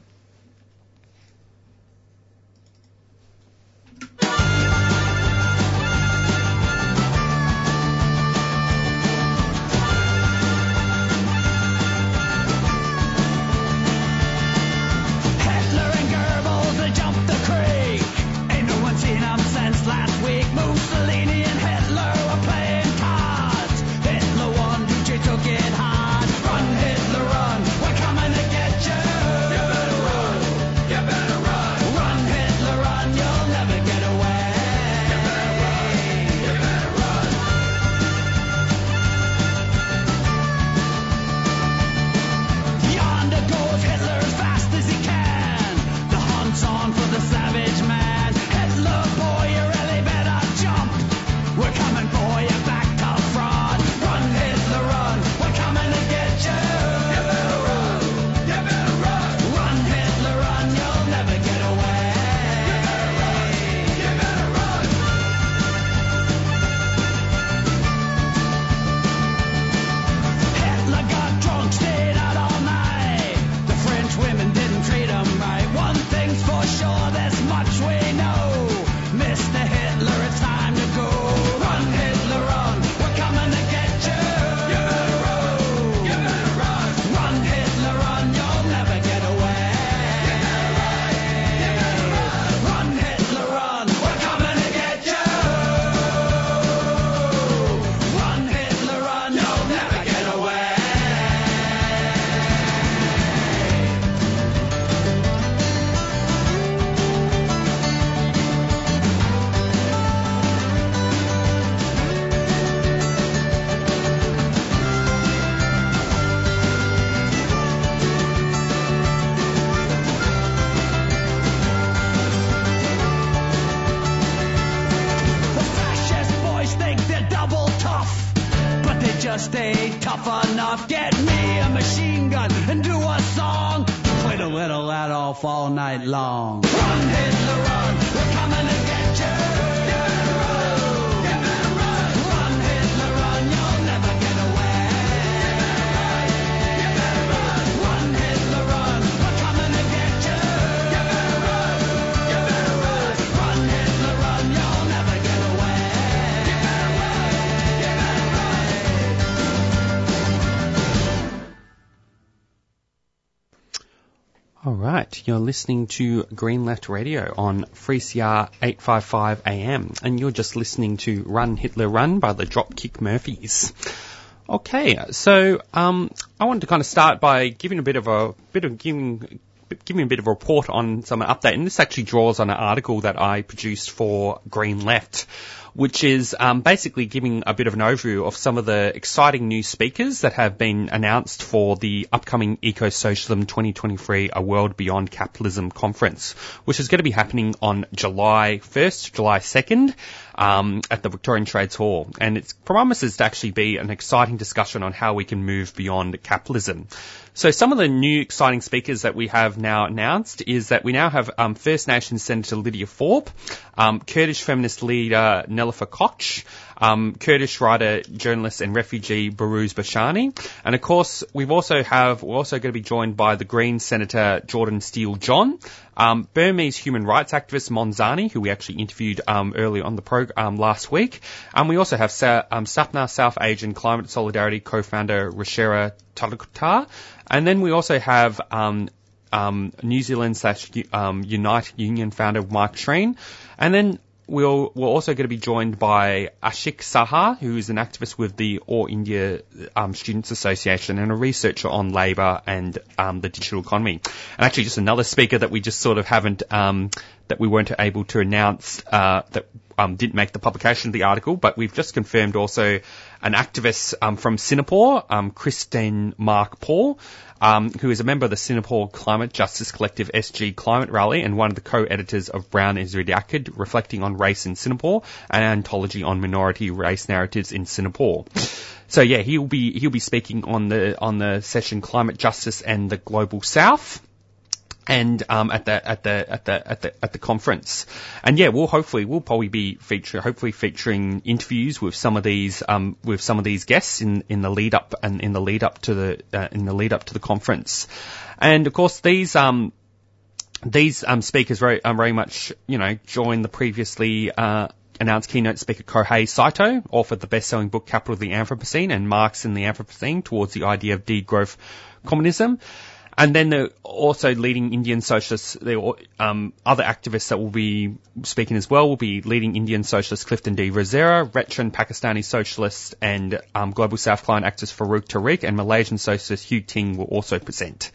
You're listening to Green Left Radio on 3CR 855 AM, and you're just listening to Run Hitler Run by the Dropkick Murphys. Okay, so um, I wanted to kind of start by giving a bit of a bit of giving giving a bit of a report on some update, and this actually draws on an article that I produced for Green Left, which is um, basically giving a bit of an overview of some of the exciting new speakers that have been announced for the upcoming Ecosocialism 2023 A World Beyond Capitalism conference, which is going to be happening on July 1st, July 2nd. Um, at the Victorian Trades Hall, and it promises to actually be an exciting discussion on how we can move beyond capitalism. So some of the new exciting speakers that we have now announced is that we now have um, First Nations Senator Lydia Thorpe, um, Kurdish feminist leader Nilüfer Koç, um, Kurdish writer, journalist, and refugee Behrouz Boochani, and of course we've also have we're also going to be joined by the Green Senator Jordan Steele John, um, Burmese human rights activist Monzani, who we actually interviewed um, earlier on the program um, last week, and we also have Sa- um, Sapna South Asian Climate Solidarity co-founder Rashera Taluktar, and then we also have um, um, New Zealand slash um, Unite Union founder Mike Treen, and then we'll, we're also going to be joined by Ashik Saha, who is an activist with the All India um, Students Association and a researcher on labour and um, the digital economy. And actually, just another speaker that we just sort of haven't, um, that we weren't able to announce uh, that um, didn't make the publication of the article, but we've just confirmed also an activist um, from Singapore, um, Christine Mark Paul, um, who is a member of the Singapore Climate Justice Collective SG Climate Rally and one of the co-editors of Brown is Redacted, reflecting on race in Singapore, an anthology on minority race narratives in Singapore. So yeah, he'll be he'll be speaking on the on the session Climate Justice and the Global South and um, at the at the at the at the at the conference. And yeah, we'll hopefully we'll probably be feature hopefully featuring interviews with some of these um, with some of these guests in in the lead up and in the lead up to the uh, in the lead up to the conference. And of course these um these um speakers very um, very much you know join the previously uh announced keynote speaker Kohei Saito, author of the best-selling book Capital of the Anthropocene and Marx in the Anthropocene towards the idea of degrowth communism. And then the also leading Indian socialists, the um, other activists that will be speaking as well will be leading Indian socialist Clifton D'Rozario, veteran Pakistani socialist and um, Global South client activist Farooq Tariq, and Malaysian socialist Hugh Ting will also present.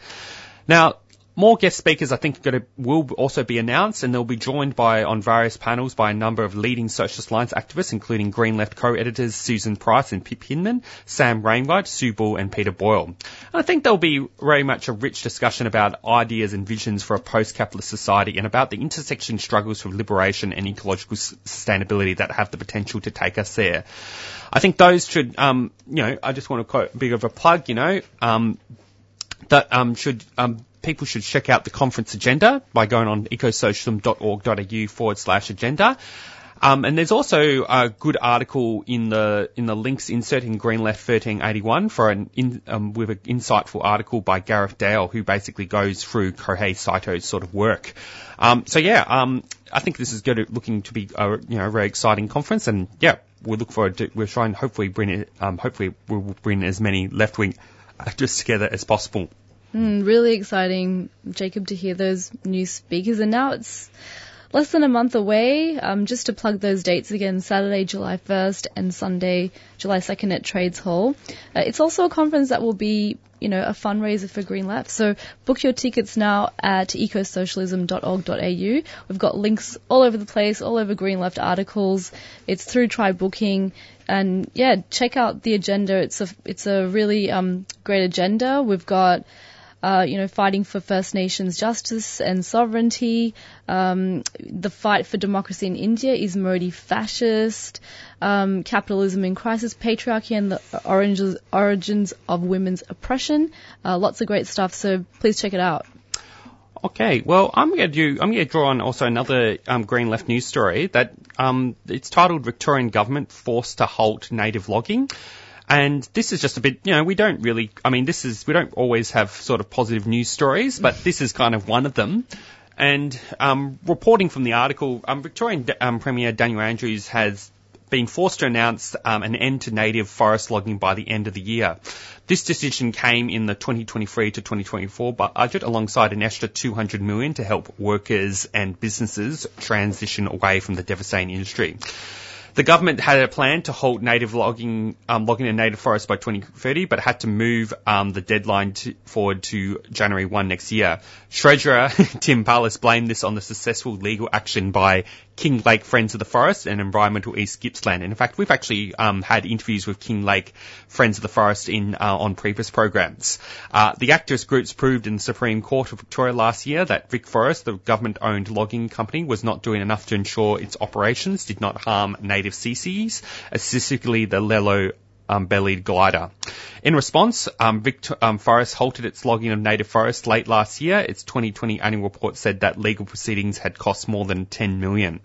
Now, more guest speakers, I think, gonna, will also be announced, and they'll be joined by on various panels by a number of leading Socialist Alliance activists, including Green Left co-editors Susan Price and Pip Hinman, Sam Wainwright, Sue Bull, and Peter Boyle. And I think there'll be very much a rich discussion about ideas and visions for a post-capitalist society, and about the intersection struggles for liberation and ecological sustainability that have the potential to take us there. I think those should, um, you know, I just want to quote a bit of a plug, you know, um, that um, should um, people should check out the conference agenda by going on ecosocialism.org.au forward slash agenda. Um, and there's also a good article in the in the links insert in Green Left 1381 for an in, um, with an insightful article by Gareth Dale who basically goes through Kohei Saito's sort of work. Um, so yeah, um, I think this is to, looking to be a you know a very exciting conference, and yeah, we look forward to we're trying hopefully bring it um, hopefully we'll bring as many left wing actors together as possible. Mm, really exciting, Jacob, to hear those new speakers. And now it's less than a month away. Um, just to plug those dates again, Saturday, July 1st and Sunday, July 2nd at Trades Hall. Uh, it's also a conference that will be, you know, a fundraiser for Green Left. So book your tickets now at ecosocialism.org.au. We've got links all over the place, all over Green Left articles. It's through Try Booking. And yeah, check out the agenda. It's a, it's a really, um, great agenda. We've got, uh, you know, fighting for First Nations justice and sovereignty. Um, the fight for democracy in India is Modi fascist. Um, capitalism in crisis, patriarchy and the origins, origins of women's oppression. Uh, lots of great stuff. So please check it out. Okay, well, I'm going to do. I'm going to draw on also another um, Green Left news story that um, it's titled "Victorian Government Forced to Halt Native Logging." And this is just a bit, you know, we don't really, I mean, this is, we don't always have sort of positive news stories, but this is kind of one of them. And um, reporting from the article, um, Victorian um, Premier Daniel Andrews has been forced to announce um, an end to native forest logging by the end of the year. This decision came in the 2023 to 2024 budget alongside an extra 200 million to help workers and businesses transition away from the devastating industry. The government had a plan to halt native logging, um, logging in native forests by 2030, but had to move um, the deadline to, forward to January 1 next year. Treasurer Tim Pallas blamed this on the successful legal action by Kinglake Friends of the Forest and Environmental East Gippsland. And in fact, we've actually um, had interviews with Kinglake Friends of the Forest in uh, on previous programs. Uh, the activist groups proved in the Supreme Court of Victoria last year that Vic Forest, the government-owned logging company, was not doing enough to ensure its operations did not harm native species, specifically the yellow um, bellied glider. In response, um, Victor, um, Forest halted its logging of native forests late last year. Its 2020 annual report said that legal proceedings had cost more than 10 million.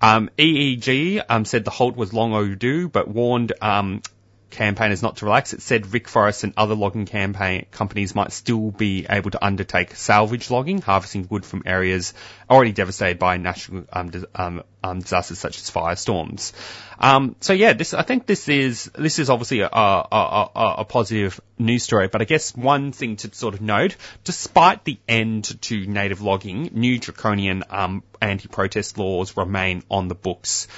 Um, EEG um, said the halt was long overdue, but warned um, campaigners not to relax. It said Vic Forest and other logging campaign companies might still be able to undertake salvage logging, harvesting wood from areas already devastated by natural um, um, um, disasters such as firestorms. Um, so yeah, this I think this is this is obviously a, a, a, a, positive news story. But I guess one thing to sort of note, despite the end to native logging, new draconian um, anti-protest laws remain on the books.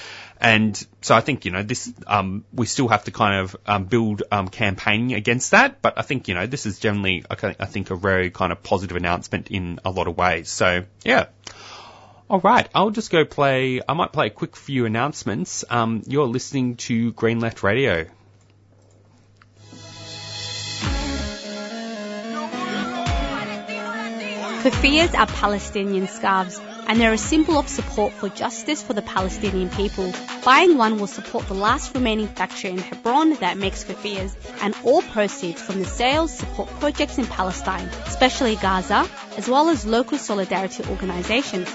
And so I think, you know, this, um, we still have to kind of, um, build, um, campaigning against that. But I think, you know, this is generally, I think, a very kind of positive announcement in a lot of ways. So, yeah. All right, I'll just go play. I might play a quick few announcements. Um, you're listening to Green Left Radio. Kufiyas are Palestinian scarves and they're a symbol of support for justice for the Palestinian people. Buying one will support the last remaining factory in Hebron that makes kufiyas, and all proceeds from the sales support projects in Palestine, especially Gaza, as well as local solidarity organizations.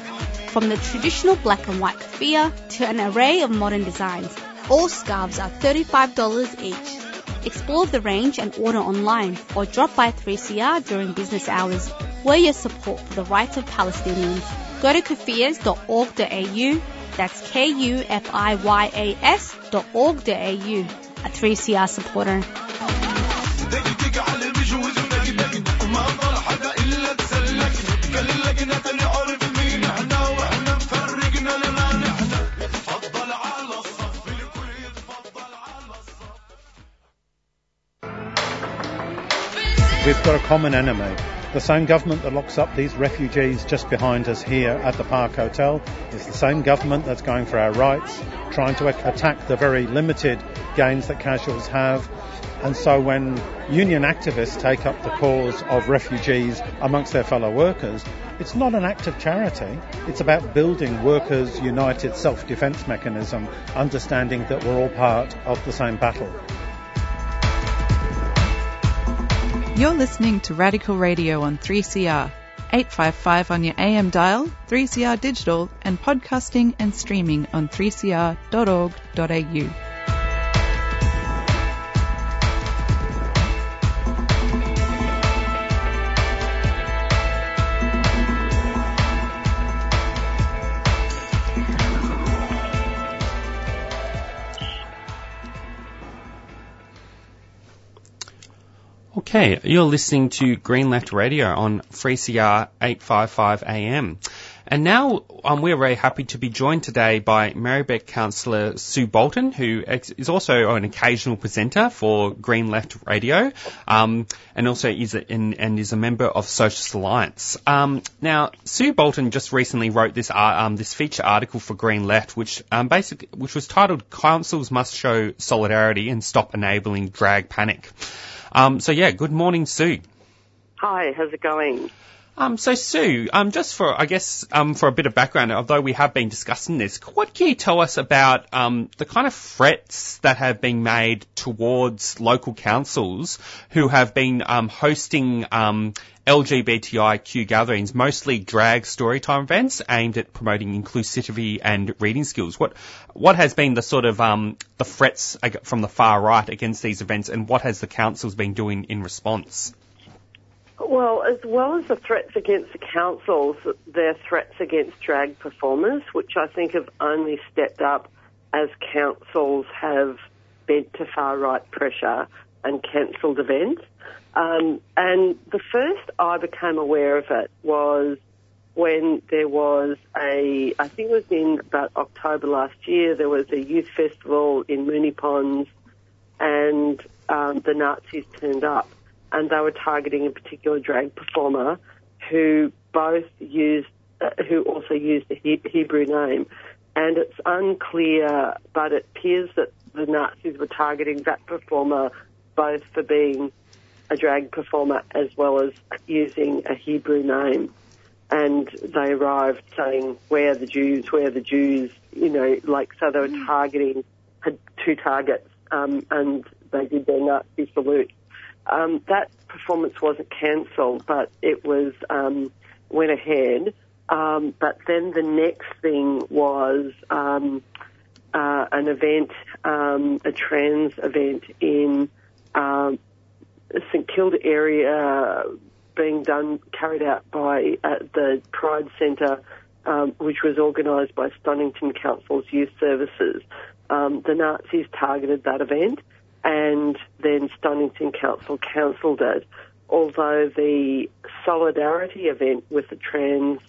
From the traditional black and white kufiya to an array of modern designs, all scarves are $35 each. Explore the range and order online or drop by 3CR during business hours. We're your support for the rights of Palestinians. Go to kufiyas.org.au. That's K-U-F-I-Y-A-S dot. A 3CR supporter. We've got a common enemy the same government that locks up these refugees just behind us here at the Park Hotel is the same government that's going for our rights, trying to attack the very limited gains that casuals have. And so when union activists take up the cause of refugees amongst their fellow workers, it's not an act of charity. It's about building workers' united self-defense mechanism, understanding that we're all part of the same battle. You're listening to Radical Radio on 3CR, 855 on your AM dial, 3CR digital, and podcasting and streaming on 3cr.org.au. Okay, you're listening to Green Left Radio on 3CR 855 AM. And now um, we're very happy to be joined today by Merri-bek councillor Sue Bolton, who is also an occasional presenter for Green Left Radio, um, and also is a, in, and is a member of Socialist Alliance. Um, now, Sue Bolton just recently wrote this uh, um, this feature article for Green Left, which um, basically which was titled "Councils Must Show Solidarity and Stop Enabling Drag Panic." Um, so yeah, good morning, Sue. Hi, how's it going? Um, so Sue, um, just for I guess um, for a bit of background, although we have been discussing this, what can you tell us about um, the kind of threats that have been made towards local councils who have been um, hosting um, LGBTIQ gatherings, mostly drag storytime events aimed at promoting inclusivity and reading skills? What what has been the sort of um, the threats from the far right against these events, and what has the councils been doing in response? Well, as well as the threats against the councils, there are threats against drag performers, which I think have only stepped up as councils have bent to far right pressure and cancelled events. Um, and the first I became aware of it was when there was a, I think it was in about October last year, there was a youth festival in Moonee Ponds and um, the Nazis turned up and they were targeting a particular drag performer who both used, uh, who also used a he- Hebrew name. And it's unclear, but it appears that the Nazis were targeting that performer both for being a drag performer as well as using a Hebrew name. And they arrived saying, where are the Jews, where are the Jews, you know, like, so they were targeting, had two targets, um, and they did their Nazi salute. Um, that performance wasn't cancelled, but it was um, went ahead. Um, but then the next thing was um, uh, an event, um, a trans event in um, St Kilda area, being done carried out by uh, the Pride Centre, um, which was organised by Stonnington Council's Youth Services. the Nazis targeted that event and then Stonnington Council cancelled it. Although the solidarity event with the trans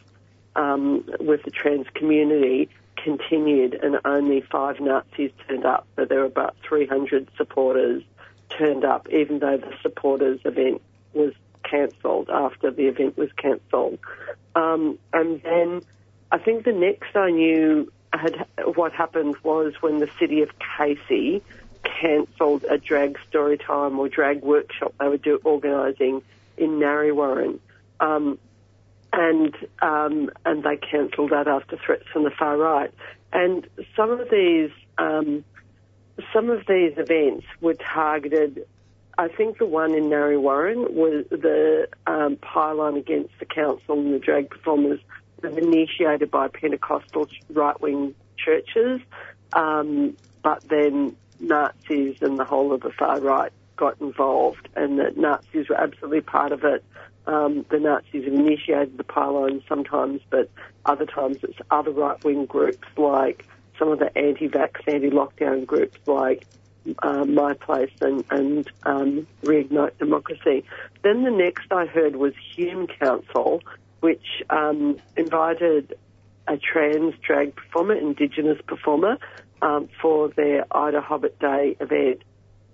um, with the trans community continued, and only five Nazis turned up, but there were about 300 supporters turned up, even though the supporters event was cancelled after the event was cancelled. Um, and then I think the next I knew had what happened was when the city of Casey cancelled a drag story time or drag workshop they were do, organising in Narre Um, and um, and they cancelled that after threats from the far right. And some of these um, some of these events were targeted. I think the one in Narre Warren was the um, pylon against the council and the drag performers was initiated by Pentecostal right wing churches, um, but then Nazis and the whole of the far right got involved, and the Nazis were absolutely part of it. Um, the Nazis have initiated the pylons sometimes, but other times it's other right-wing groups like some of the anti-vax, anti-lockdown groups like uh, My Place and, and um, Reignite Democracy. Then the next I heard was Hume Council, which um, invited a trans drag performer, Indigenous performer, um, for their IDAHOBIT Day event.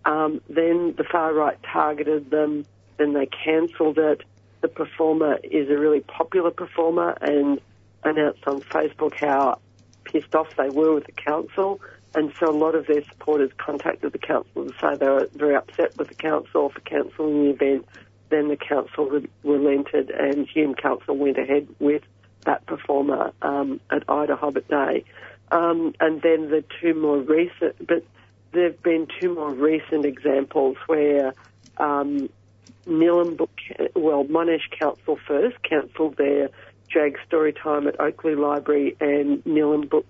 Um, then the far right targeted them, then they cancelled it. The performer is a really popular performer and announced on Facebook how pissed off they were with the council. And so a lot of their supporters contacted the council to say they were very upset with the council for cancelling the event. Then the council re- relented and Hume Council went ahead with that performer um, at IDAHOBIT Day. Um, and then the two more recent, but there have been two more recent examples where um, Nillumbik, well, Monash Council first cancelled their drag Storytime at Oakleigh Library, and Nillumbik,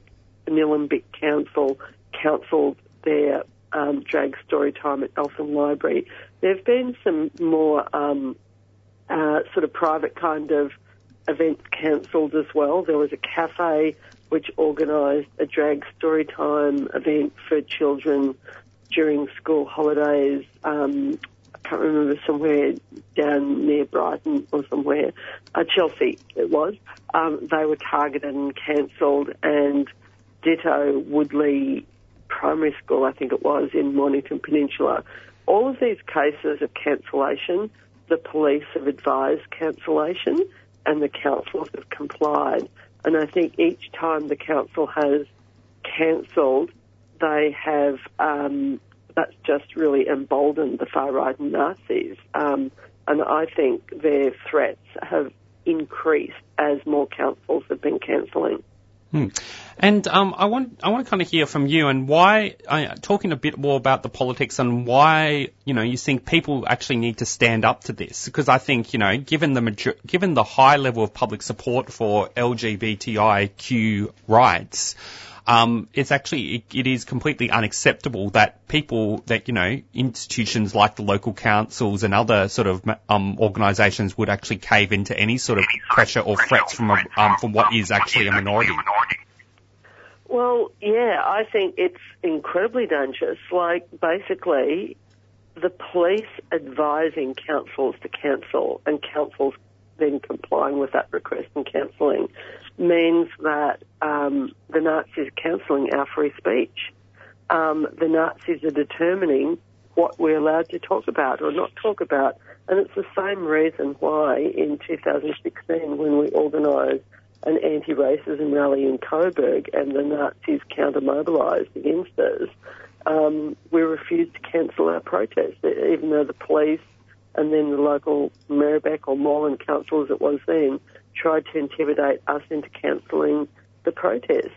Nillumbik Council cancelled their um, drag Storytime at Eltham Library. There have been some more um, uh, sort of private kind of events cancelled as well. There was a cafe which organised a drag story time event for children during school holidays. Um, can't remember somewhere down near Brighton or somewhere, uh, Chelsea it was. Um, they were targeted and cancelled, and ditto Woodley Primary School, I think it was in Mornington Peninsula. All of these cases of cancellation, the police have advised cancellation, and the councils have complied. And I think each time the council has cancelled, they have, um, that's just really emboldened the far right and Nazis. Um, and I think their threats have increased as more councils have been cancelling. Hmm. And um, I want I want to kind of hear from you and why uh, talking a bit more about the politics and why you know you think people actually need to stand up to this because I think you know given the major- given the high level of public support for LGBTIQ rights. Um, it's actually it, it is completely unacceptable that people that you know institutions like the local councils and other sort of um, organisations would actually cave into any sort of pressure or threats from a, um, from what is actually a minority. Well, yeah, I think it's incredibly dangerous. Like, basically, the police advising councils to cancel and councils then complying with that request and cancelling means that um, the Nazis are cancelling our free speech. Um, the Nazis are determining what we're allowed to talk about or not talk about. And it's the same reason why in 2016, when we organised an anti-racism rally in Coburg and the Nazis counter-mobilised against us, um, we refused to cancel our protest, even though the police and then the local Merri-bek or Moreland Council, as it was then, tried to intimidate us into cancelling the protest.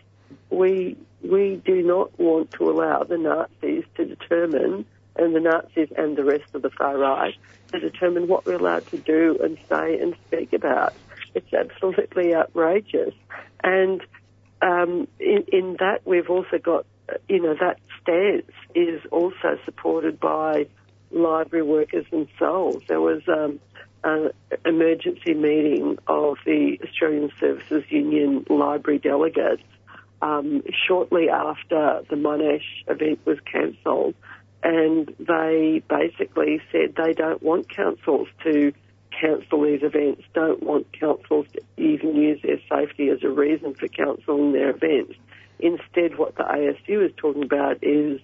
We we do not want to allow the Nazis to determine, and the Nazis and the rest of the far right, to determine what we're allowed to do and say and speak about. It's absolutely outrageous. And um, in, in that, we've also got, you know, that stance is also supported by library workers themselves. There was um, an emergency meeting of the Australian Services Union library delegates um, shortly after the Monash event was cancelled, and they basically said they don't want councils to cancel these events, don't want councils to even use their safety as a reason for cancelling their events. Instead, what the ASU is talking about is,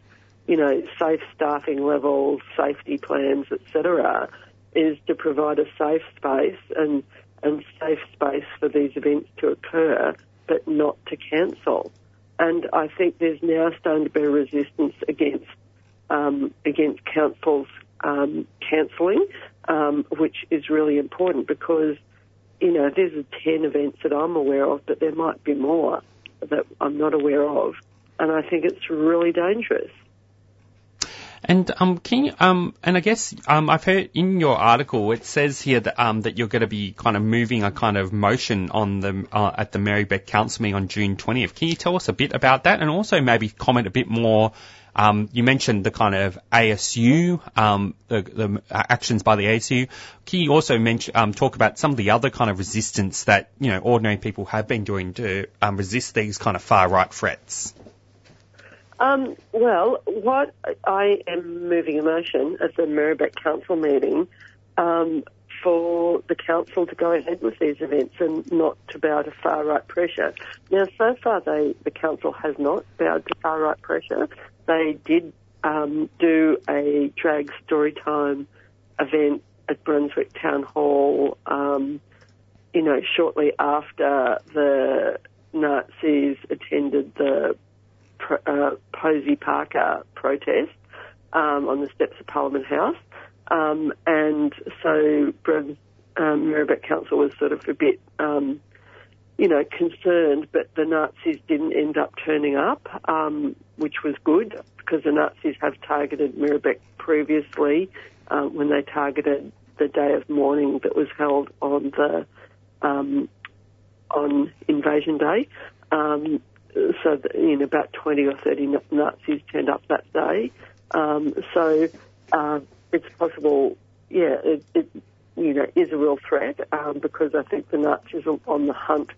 you know, safe staffing levels, safety plans, etc., is to provide a safe space and and safe space for these events to occur, but not to cancel. And I think there's now starting to be resistance against um, against councils um, cancelling um, which is really important because, you know, there's 10 events that I'm aware of, but there might be more that I'm not aware of. And I think it's really dangerous. And um, can you, um, and I guess um, I've heard in your article it says here that um, that you're going to be kind of moving a kind of motion on the uh, at the Merri-bek Council meeting on June 20th. Can you tell us a bit about that, and also maybe comment a bit more um, you mentioned the kind of ASU, um, the, the, actions by the ASU. Can you also mention, um, talk about some of the other kind of resistance that you know ordinary people have been doing to um, resist these kind of far right threats? Um, well, what I am moving a motion at the Merri-bek Council meeting um, for the council to go ahead with these events and not to bow to far right pressure. Now, so far, they, the council has not bowed to far right pressure. They did um, do a drag story time event at Brunswick Town Hall, um, you know, shortly after the Nazis attended the uh, Posie Parker protest um, on the steps of Parliament House. Um, and so um, Merri-bek Council was sort of a bit, um, you know, concerned, but the Nazis didn't end up turning up, um, which was good because the Nazis have targeted Merri-bek previously uh, when they targeted the day of mourning that was held on the um, on Invasion Day. Um, so, that, you know, about 20 or 30 Nazis turned up that day. Um, so, uh, it's possible, yeah, it, it you know is a real threat um, because I think the Nazis are on the hunt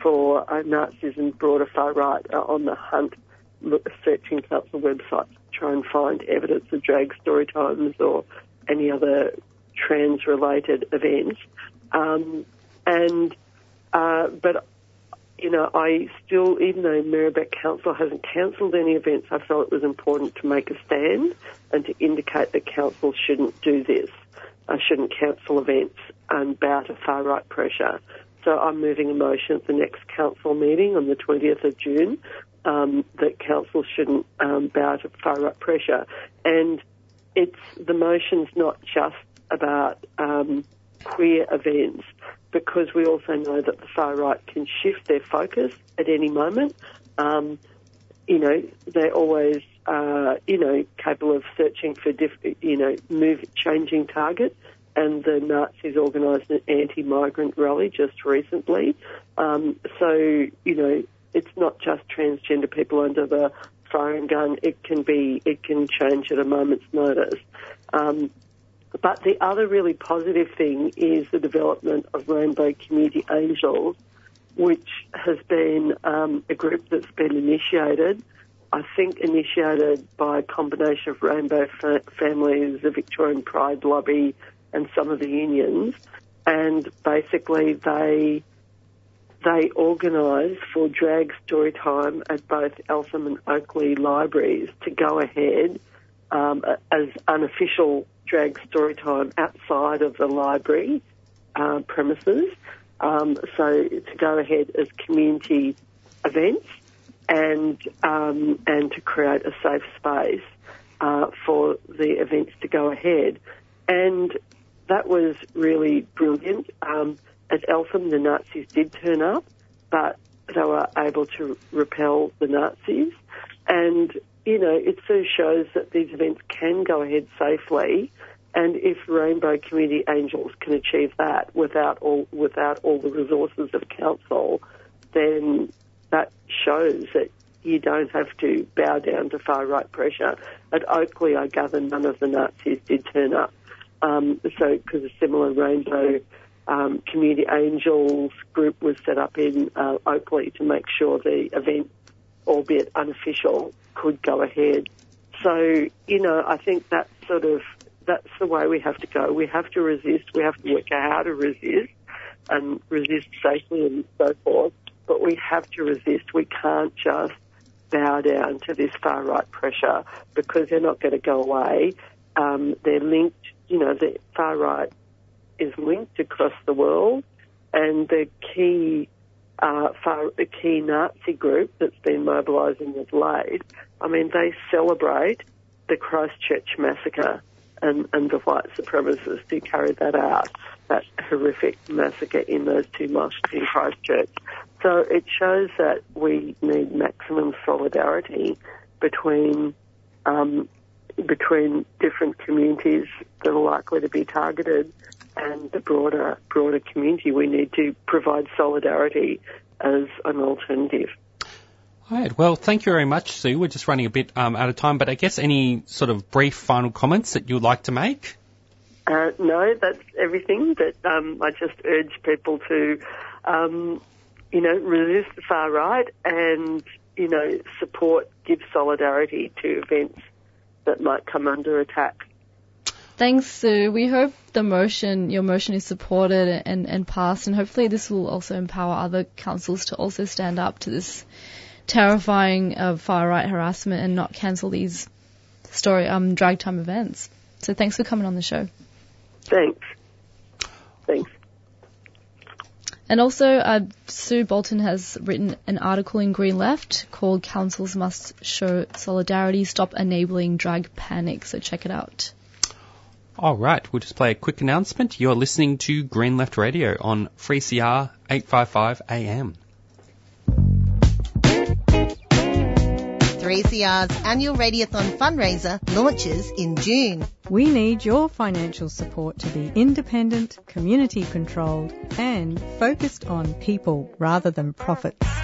for uh, Nazis and broader far right are on the hunt, look, searching council websites to try and find evidence of drag story times or any other trans-related events. Um, and uh, but you know, I still, even though Merri-bek Council hasn't cancelled any events, I felt it was important to make a stand and to indicate that council shouldn't do this. I shouldn't cancel events and bow to far right pressure. So I'm moving a motion at the next council meeting on the 20th of June um, that council shouldn't um, bow to far right pressure. And it's the motion's not just about um, queer events because we also know that the far right can shift their focus at any moment. Um, you know, they're always, uh, you know, capable of searching for, diff- you know, move changing targets. And the Nazis organised an anti-migrant rally just recently. Um, so, you know, it's not just transgender people under the firing gun. It can be, it can change at a moment's notice. Um, but the other really positive thing is the development of Rainbow Community Angels, which has been um, a group that's been initiated, I think initiated by a combination of Rainbow fa- Families, the Victorian Pride Lobby, and some of the unions. And basically, they they organise for drag story time at both Eltham and Oakleigh libraries to go ahead um, as unofficial drag story time outside of the library uh, premises. Um, so to go ahead as community events and um, and to create a safe space uh, for the events to go ahead. And that was really brilliant. Um, at Eltham, the Nazis did turn up, but they were able to repel the Nazis. And, you know, it sort of shows that these events can go ahead safely. And if Rainbow Community Angels can achieve that without all without all the resources of council, then that shows that you don't have to bow down to far right pressure. At Oakleigh, I gather none of the Nazis did turn up. Um, so, because a similar Rainbow um, Community Angels group was set up in uh, Oakleigh to make sure the event, albeit unofficial, could go ahead. So, you know, I think that's sort of that's the way we have to go. We have to resist. We have to work out how to resist and resist safely and so forth. But we have to resist. We can't just bow down to this far right pressure because they're not going to go away. Um, they're linked. You know, the far right is linked across the world, and the key uh, far, the key Nazi group that's been mobilising of late. I mean, they celebrate the Christchurch massacre and, and the white supremacists who carried that out, that horrific massacre in those two mosques in Christchurch. So it shows that we need maximum solidarity between um, between different communities that are likely to be targeted and the broader broader community. We need to provide solidarity as an alternative. All right. Well, thank you very much, Sue. We're just running a bit um, out of time, but I guess any sort of brief final comments that you'd like to make? Uh, no, that's everything. But um, I just urge people to, um, you know, resist the far right and you know support, give solidarity to events that might come under attack. Thanks, Sue. We hope the motion, your motion is supported and, and passed, and hopefully this will also empower other councils to also stand up to this terrifying uh, far right harassment and not cancel these story um, drag time events. So thanks for coming on the show. Thanks. Thanks. And also, uh, Sue Bolton has written an article in Green Left called Councils Must Show Solidarity, Stop Enabling Drag Panic. So check it out. All right, we'll just play a quick announcement. You're listening to Green Left Radio on 3CR 855 AM. 3CR's annual Radiothon fundraiser launches in June. We need your financial support to be independent, community controlled, and focused on people rather than profits.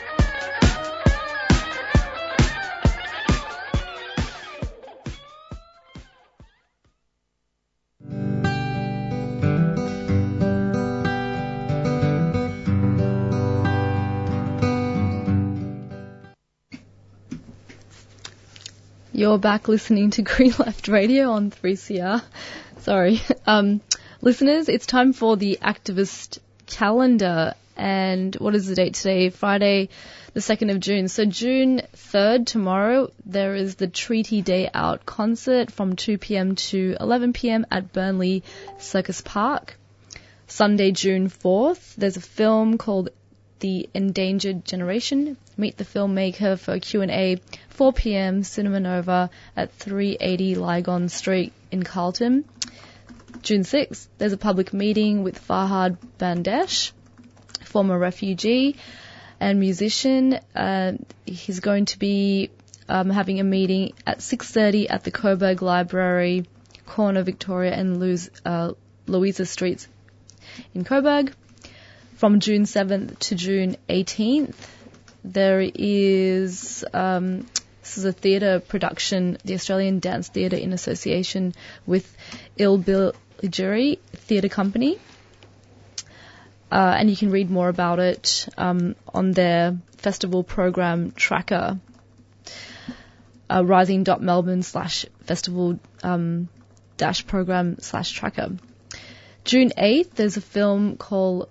You're back listening to Green Left Radio on 3CR. Sorry. Um, listeners, it's time for the activist calendar. and what is the date today? Friday, the 2nd of June. So June 3rd, tomorrow, there is the Treaty Day Out concert from 2 p.m. to 11 p.m. at Burnley Circus Park. Sunday, June 4th, there's a film called The Endangered Generation. Meet the filmmaker for Q&A, 4 p.m. Cinema Nova at 380 Lygon Street in Carlton. June 6th, there's a public meeting with Farhad Bandesh, former refugee and musician. Uh, he's going to be um, having a meeting at 6:30 at the Coburg Library, corner Victoria and Luz, uh, Louisa Streets in Coburg. From June 7th to June 18th, there is um, this is a theatre production, the Australian Dance Theatre in association with Ilbijerri Theatre Company. Uh, and you can read more about it um, on their festival program tracker, uh, rising.melbourne slash festival um, dash program slash tracker. June 8th, there's a film called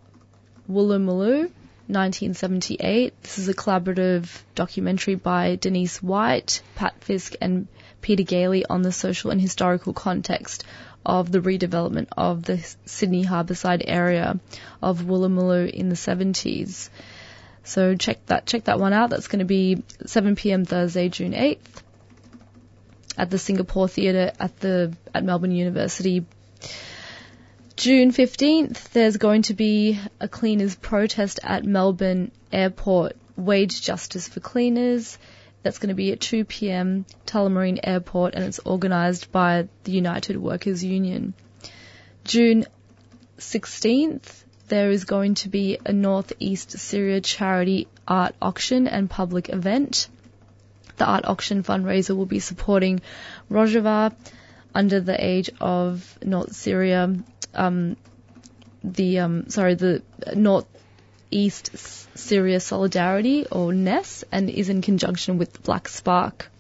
Woolloomooloo, 1978. This is a collaborative documentary by Denise White, Pat Fiske, and Peter Gailey on the social and historical context of the redevelopment of the Sydney Harbourside area of Woolloomooloo in the 70s. So check that check that one out. That's going to be 7 p.m. Thursday, June 8th, at the Singapore Theatre at the at Melbourne University. June 15th, there's going to be a cleaners protest at Melbourne Airport. Wage justice for cleaners. That's going to be at 2 p.m. Tullamarine Airport and it's organised by the United Workers Union. June 16th, there is going to be a Northeast Syria charity art auction and public event. The art auction fundraiser will be supporting Rojava under the age of North Syria, um, the um, sorry, the North East Syria Solidarity, or NES, and is in conjunction with Black Spark.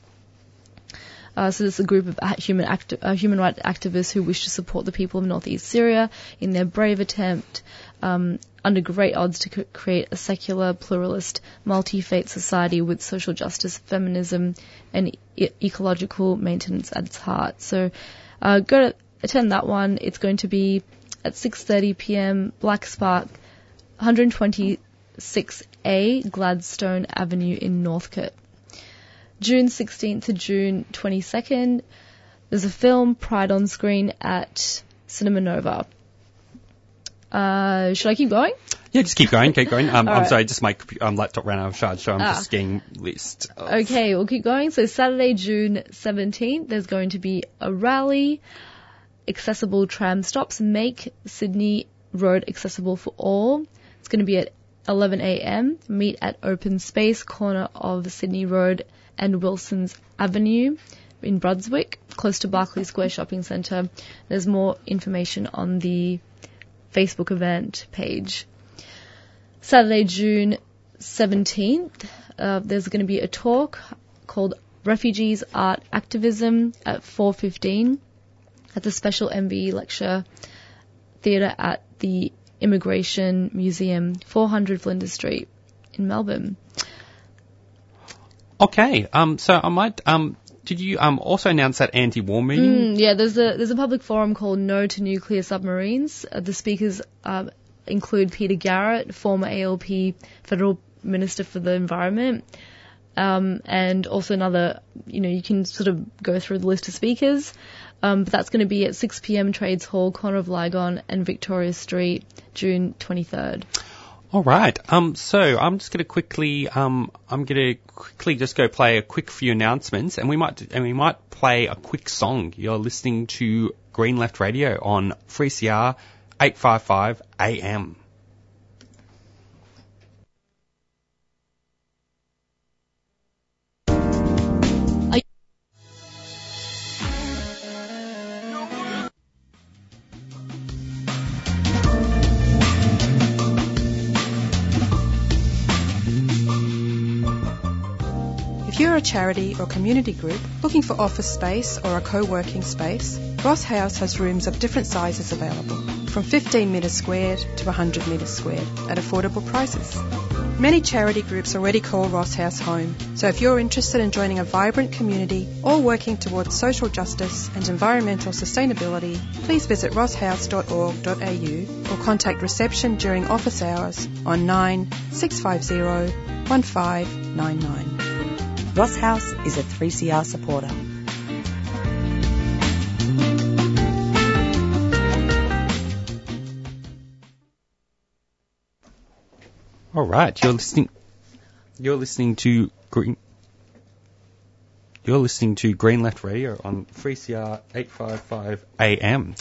Uh, so this is a group of human acti- uh, human rights activists who wish to support the people of northeast Syria in their brave attempt, um, under great odds, to c- create a secular, pluralist, multi-faith society with social justice, feminism, and e- ecological maintenance at its heart. So uh, go to attend that one. It's going to be at 6:30 p.m. Black Spark, 126A Gladstone Avenue in Northcote. June 16th to June 22nd, there's a film, Pride on Screen, at Cinema Nova. Uh, should I keep going? Yeah, just keep going, keep going. Um, I'm right. sorry, just my um, laptop ran out of charge, so I'm Ah. just getting list. of- Okay, we'll keep going. So Saturday, June 17th, there's going to be a rally. Accessible tram stops make Sydney Road accessible for all. It's going to be at 11 a.m. Meet at Open Space, corner of Sydney Road and Wilson's Avenue in Brunswick, close to Barkly Square Shopping Centre. There's more information on the Facebook event page. Saturday, June 17th, uh, there's going to be a talk called Refugees Art Activism at 4.15 at the Special MBE Lecture Theatre at the Immigration Museum, 400 Flinders Street in Melbourne. Okay, um, so I might, um, did you um also announce that anti-war meeting? Mm, yeah, there's a there's a public forum called No to Nuclear Submarines. Uh, the speakers uh, include Peter Garrett, former ALP federal minister for the environment, um, and also another. You know, you can sort of go through the list of speakers. Um, but that's going to be at 6 p.m. Trades Hall, corner of Lygon and Victoria Street, June 23rd. All right. Um, so I'm just going to quickly, um, I'm going to quickly just go play a quick few announcements, and we might, and we might play a quick song. You're listening to Green Left Radio on 3CR 855 AM. If you're a charity or community group looking for office space or a co-working space, Ross House has rooms of different sizes available, from 15 metres squared to 100 metres squared, at affordable prices. Many charity groups already call Ross House home, so if you're interested in joining a vibrant community or working towards social justice and environmental sustainability, please visit rosshouse.org.au or contact reception during office hours on 9 650 1599. Ross House is a 3CR supporter. All right, you're listening. You're listening to Green. You're listening to Green Left Radio on 3CR 855 AM.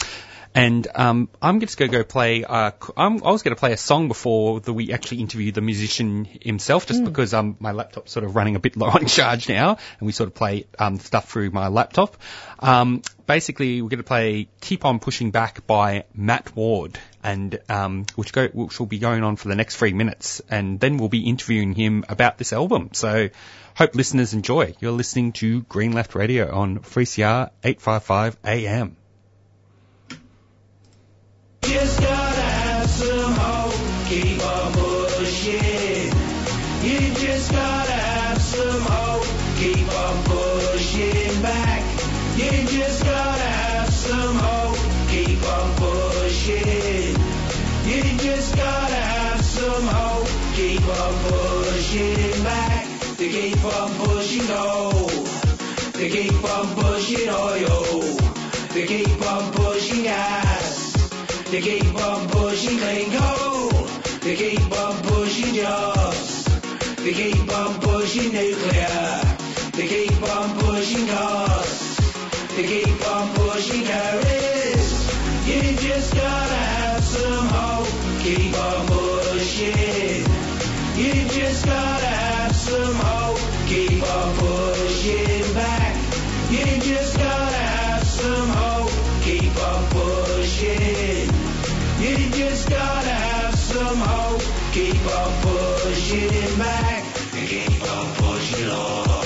And um, I'm just going to go play. Uh, I'm, I was going to play a song before the, we actually interview the musician himself, just Mm. because um, my laptop's sort of running a bit low on charge now, and we sort of play um, stuff through my laptop. Um, basically, we're going to play "Keep On Pushing Back" by Mat Ward, and um, which go which will be going on for the next three minutes, and then we'll be interviewing him about this album. So. Hope listeners enjoy. You're listening to Green Left Radio on 3CR 855 AM. Just gotta jobs. To Keep on pushing back. Keep on pushing laws.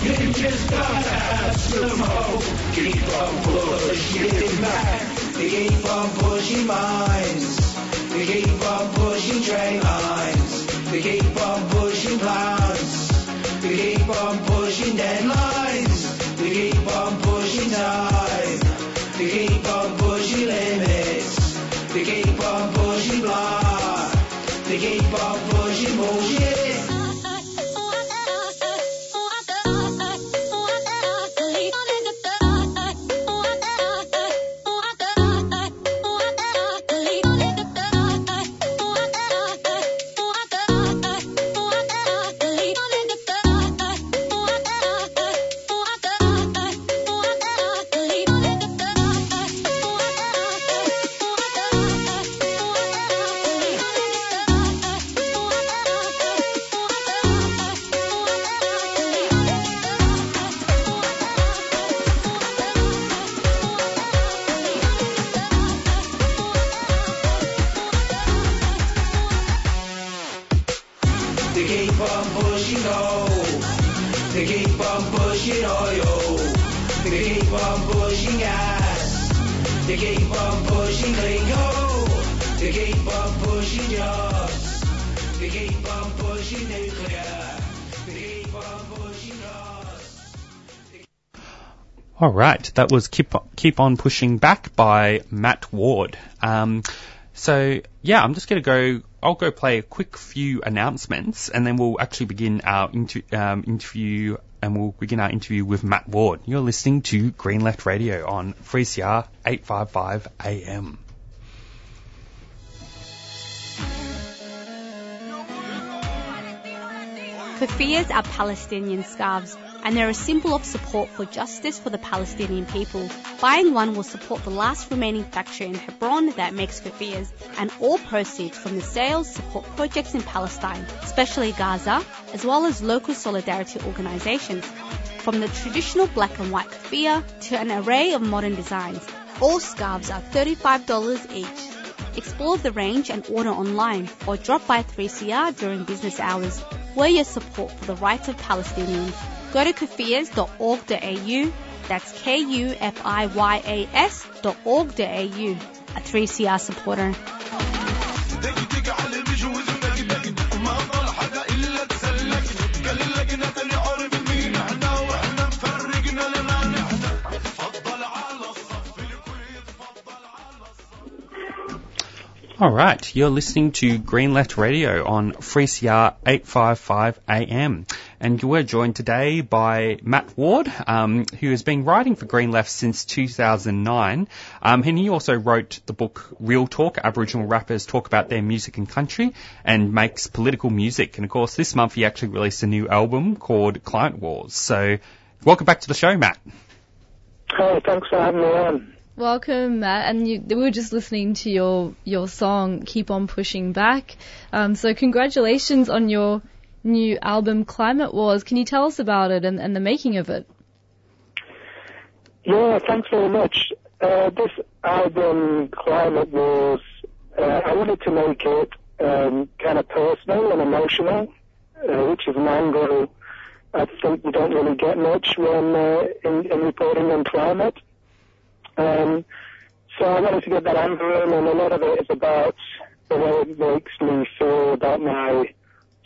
You just gotta have some hope. Keep on pushing back. To keep on pushing minds. To keep on pushing train lines. To keep on pushing plans. To keep on That was Keep, Keep On Pushing Back by Mat Ward. Um, so, yeah, I'm just going to go, I'll go play a quick few announcements and then we'll actually begin our inter- um, interview and we'll begin our interview with Mat Ward. You're listening to Green Left Radio on 3CR 855 AM. Kufiyas are Palestinian scarves and they're a symbol of support for justice for the Palestinian people. Buying one will support the last remaining factory in Hebron that makes keffiyehs, and all proceeds from the sales support projects in Palestine, especially Gaza, as well as local solidarity organizations. From the traditional black and white keffiyeh to an array of modern designs, all scarves are $35 each. Explore the range and order online or drop by 3CR during business hours. We're your support for the rights of Palestinians. Go to kufiyas.org.au, that's K-U-F-I-Y-A-S dot org.au, a 3CR supporter. All right, you're listening to Green Left Radio on 3CR 855 AM. And we're joined today by Mat Ward, um, who has been writing for Green Left since 2009. Um, and he also wrote the book Real Talk, Aboriginal Rappers Talk About Their Music and Country, and makes political music. And of course, this month he actually released a new album called Climate Wars. So, welcome back to the show, Mat. Hi, thanks for having me on. Welcome, Mat. And you, we were just listening to your your song "Keep On Pushing Back." Um, so congratulations on your new album "Climate Wars." Can you tell us about it and, and the making of it? Yeah, thanks very much. Uh, this album, Climate Wars, uh, I wanted to make it um, kind of personal and emotional, uh, which is an angle I think you don't really get much when uh, in, in reporting on climate. Um, so I wanted to get that angle in, and a lot of it is about the way it makes me feel about my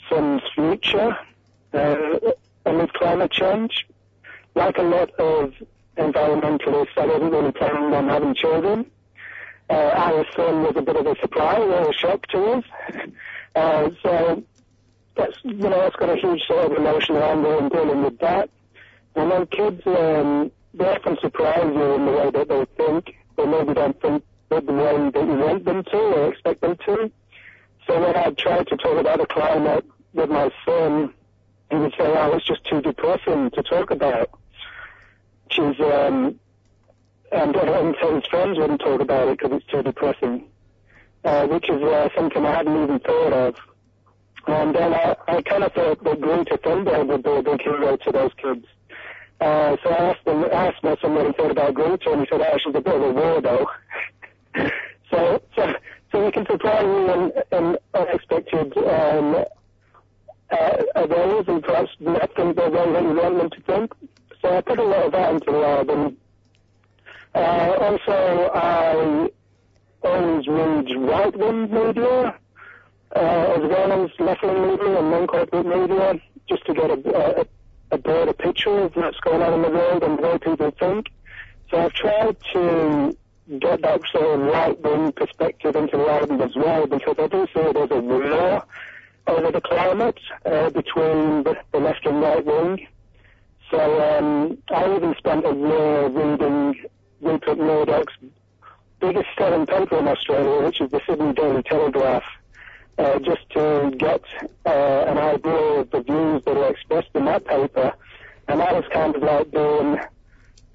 son's future uh, amid climate change. Like a lot of environmentalists, I wasn't really planning on having children. Uh, our son was a bit of a surprise or a shock to us. Uh, so that's you know that's got a huge sort of emotional angle in dealing with that. And then kids, um, they often surprise you in the way that they think. They maybe don't think the way that you want them to or expect them to. So when I tried to talk about the climate with my son, he would say, "Oh, it's just too depressing to talk about." Which is, um, and, and so his friends wouldn't talk about it because it's too depressing, uh, which is uh, something I hadn't even thought of. And then I, I kind of thought that Greta Thunberg would be a big hero to those kids. Uh, so I asked him, I asked what he thought about Greta, and he said, oh, she's a bit of a weirdo. so, so, so we can surprise you in, in unexpected um, uh, ways, and perhaps not think the way that you want them to think. So I put a lot of that into the album. Uh, also, I always read right-wing media uh, as well as left-wing media and non-corporate media, just to get a, a, a broader picture of what's going on in the world and the way people think. So I've tried to get that sort of right-wing perspective into album as well, because I do see there's a war over the climate uh, between the, the left and right wing. So um, I even spent a year reading Rupert Murdoch's biggest selling paper in Australia, which is the Sydney Daily Telegraph, uh, just to get uh, an idea of the views that are expressed in that paper. And that was kind of like being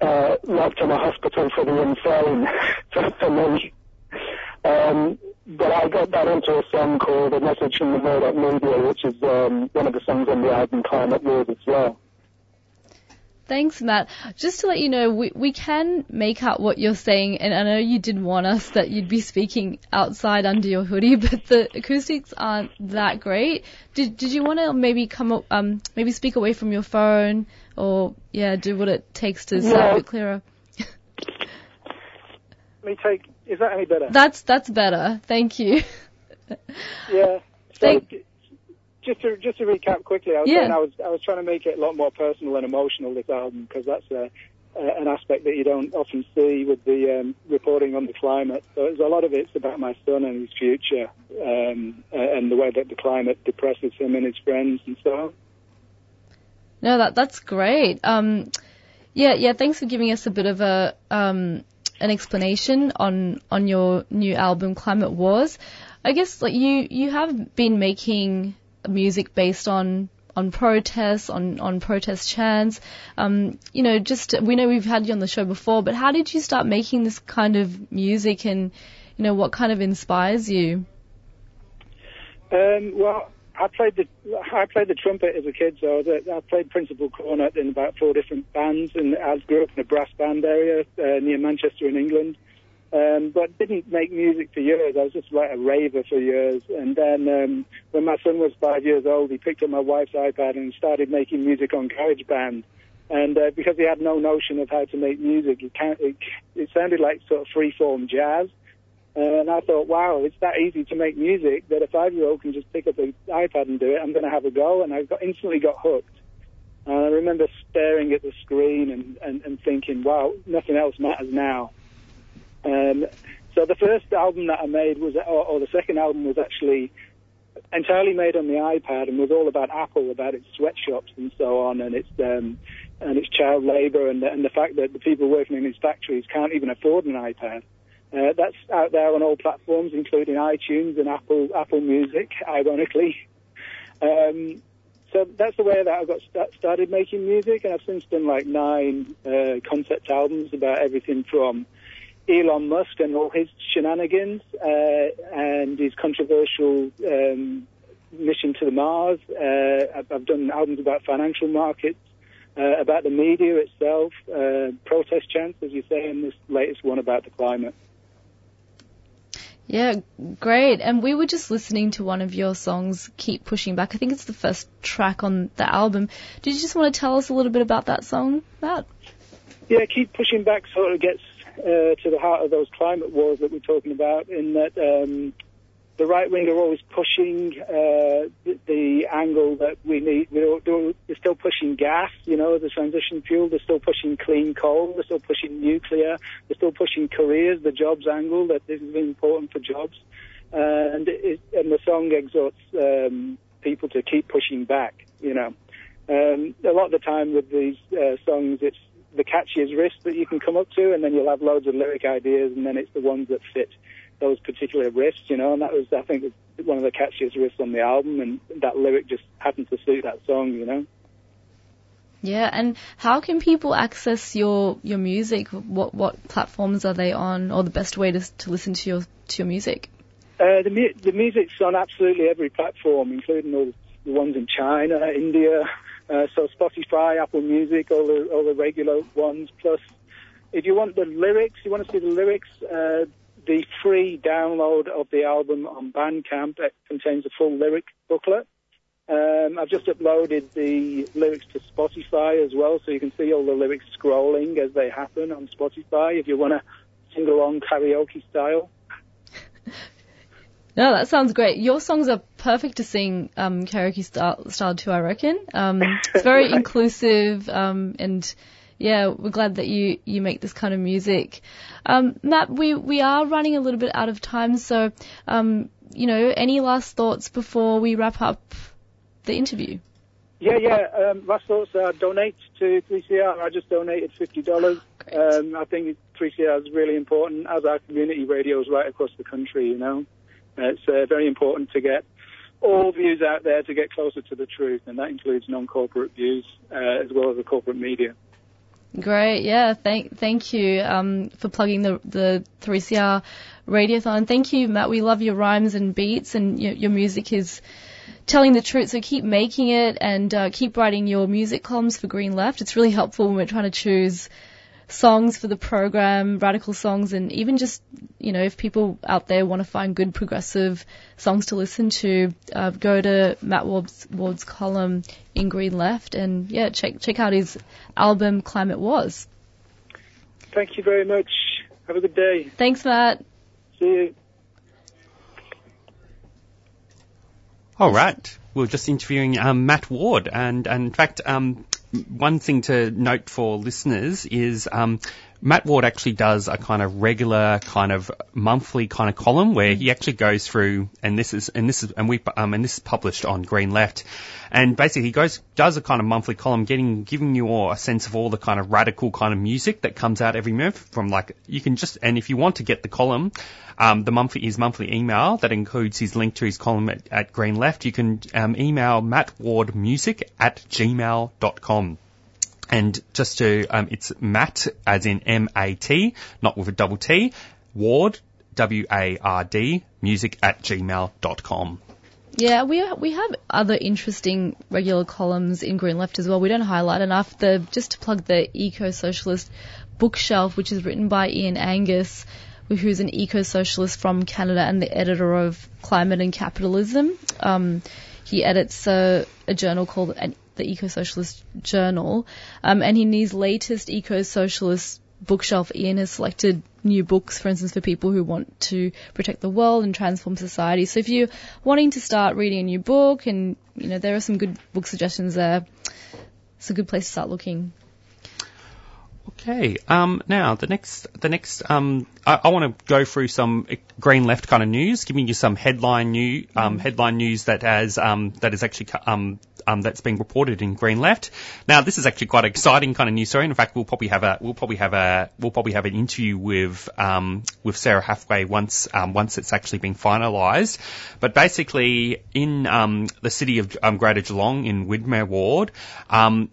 uh, locked in a hospital for the insane for, me. Um, but I got that into a song called A Message from the Murdoch Media, which is um, one of the songs on the album Climate Wars as well. Thanks, Mat. Just to let you know, we, we can make out what you're saying, and I know you did warn us that you'd be speaking outside under your hoodie, but the acoustics aren't that great. Did Did you want to maybe come up, um, maybe speak away from your phone, or yeah, do what it takes to sound Yeah. a bit clearer? Let me take. Is that any better? That's that's better. Thank you. Yeah. So Thank- just to just to recap quickly, I was Yeah. I was I was trying to make it a lot more personal and emotional this album because that's a, a, an aspect that you don't often see with the um, reporting on the climate. So a lot of it's about my son and his future, um, uh, and the way that the climate depresses him and his friends and so on. No, that that's great. Um, yeah, yeah. Thanks for giving us a bit of a um, an explanation on on your new album, Climate Wars. I guess like you you have been making music based on on protests, on on protest chants. Um, you know, just we know we've had you on the show before, but how did you start making this kind of music, and you know, what kind of inspires you? Um, well, I played the I played the trumpet as a kid, so I, played principal cornet in about four different bands, and I grew up in a brass band area uh, near Manchester in England. Um, but didn't make music for years. I was just like a raver for years. And then um, when my son was five years old, he picked up my wife's iPad and started making music on GarageBand. And uh, because he had no notion of how to make music, it, can, it, it sounded like sort of free-form jazz. Uh, and I thought, wow, it's that easy to make music that a five-year-old can just pick up an iPad and do it. I'm going to have a go. And I got, instantly got hooked. And I remember staring at the screen and, and, and thinking, wow, nothing else matters now. Um, so the first album that I made was, or, or, the second album was actually entirely made on the iPad and was all about Apple, about its sweatshops and so on, and its um, and its child labour and, and the fact that the people working in its factories can't even afford an iPad. Uh, that's out there on all platforms, including iTunes and Apple Apple Music, ironically. Um, so that's the way that I got st- started making music, and I've since done like nine uh, concept albums about everything from Elon Musk and all his shenanigans uh, and his controversial um, mission to the Mars. Uh, I've done albums about financial markets, uh, about the media itself, uh, protest chants, as you say, and this latest one about the climate. Yeah, great. And we were just listening to one of your songs, Keep Pushing Back. I think it's the first track on the album. Did you just want to tell us a little bit about that song, Mat? Yeah, Keep Pushing Back sort of gets uh, to the heart of those climate wars that we're talking about, in that um, the right wing are always pushing uh, the, the, angle that we need. We're, they're still pushing gas, you know, a transition fuel. They're still pushing clean coal. They're still pushing nuclear. They're still pushing careers, the jobs angle that this is important for jobs. Uh, and, it, and the song exhorts um, people to keep pushing back, you know. Um, a lot of the time with these uh, songs, it's the catchiest riffs that you can come up to, and then you'll have loads of lyric ideas, and then it's the ones that fit those particular riffs, you know. And that was, I think, one of the catchiest riffs on the album, and that lyric just happened to suit that song, you know. Yeah, and how can people access your your music? What what platforms are they on, or the best way to to listen to your to your music? Uh, the mu- the music's on absolutely every platform, including all the ones in China, India, uh, so Spotify, Apple Music, all the all the regular ones. Plus, if you want the lyrics, you want to see the lyrics. Uh, the free download of the album on Bandcamp it contains a full lyric booklet. Um, I've just uploaded the lyrics to Spotify as well, so you can see all the lyrics scrolling as they happen on Spotify. If you want to sing along karaoke style. No, that sounds great. Your songs are perfect to sing um, karaoke style, style too, I reckon. Um, it's very right. inclusive, um, and yeah, we're glad that you, you make this kind of music. Um, Mat, we, we are running a little bit out of time, so, um, you know, any last thoughts before we wrap up the interview? Yeah, yeah. Um, last thoughts are donate to 3CR. I just donated $50. Um, I think 3CR is really important, as our community radios right across the country, you know. It's uh, very important to get all views out there to get closer to the truth, and that includes non-corporate views uh, as well as the corporate media. Great, yeah. Thank, thank you um, for plugging the the 3CR Radiothon. Thank you, Mat. We love your rhymes and beats, and your, your music is telling the truth. So keep making it, and uh, keep writing your music columns for Green Left. It's really helpful when we're trying to choose songs for the program, radical songs, and even just, you know, if people out there want to find good progressive songs to listen to, uh, go to Mat Ward's, Ward's column in Green Left and, yeah, check, check out his album Climate Wars. Thank you very much. Have a good day. Thanks, Mat. See you. All right. We are just interviewing um, Mat Ward, and, and in fact, um, one thing to note for listeners is um, Mat Ward actually does a kind of regular kind of monthly kind of column where he actually goes through, and this is and this is and we um, and this is published on Green Left, and basically he goes does a kind of monthly column, getting giving you all a sense of all the kind of radical kind of music that comes out every month from like you can just and if you want to get the column, um, the monthly his monthly email that includes his link to his column at, at Green Left, you can um, email matwardmusic at gmail.com. And just to, um, it's Mat, as in M-A-T, not with a double T, Ward, W-A-R-D, music at gmail.com. Yeah, we we have other interesting regular columns in Green Left as well. We don't highlight enough. The just to plug the Eco Socialist bookshelf, which is written by Ian Angus, who's an eco socialist from Canada and the editor of Climate and Capitalism. Um, he edits a, a journal called an, the Eco Socialist Journal, um, and in his latest Eco Socialist bookshelf, Ian has selected new books, for instance, for people who want to protect the world and transform society. So if you're wanting to start reading a new book, and you know there are some good book suggestions there, it's a good place to start looking. Okay. Um, now the next, the next, um, I, I want to go through some green left kind of news, giving you some headline new, um, headline news that has, um, that is actually, um, um, that's being reported in Green Left. Now, this is actually quite an exciting kind of news story. In fact, we'll probably have a, we'll probably have a, we'll probably have an interview with, um, with Sarah Hathaway once, um, once it's actually been finalised. But basically, in um, the city of um, Greater Geelong in Windermere Ward, um,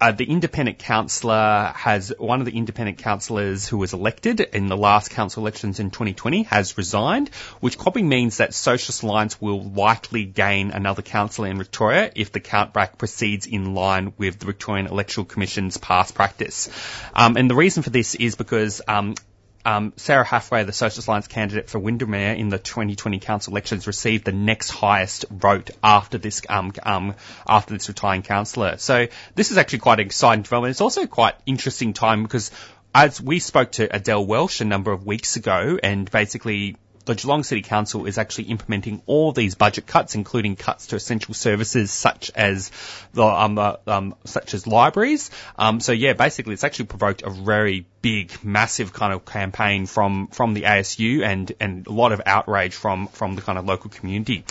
uh, the independent councillor has one of the independent councillors who was elected in the last council elections in 2020 has resigned, which probably means that Socialist Alliance will likely gain another councillor in Victoria if the countback proceeds in line with the Victorian Electoral Commission's past practice. Um, and the reason for this is because um, um, Sarah Hathaway, the Socialist Alliance candidate for Windermere in the 2020 council elections, received the next highest vote after this um, um, after this retiring councillor. So this is actually quite an exciting development. It's also quite interesting time because as we spoke to Adele Welsh a number of weeks ago, and basically the Geelong City Council is actually implementing all these budget cuts, including cuts to essential services such as the um, uh, um, such as libraries. Um, so yeah, basically, it's actually provoked a very big, massive kind of campaign from from the ASU and and a lot of outrage from from the kind of local community.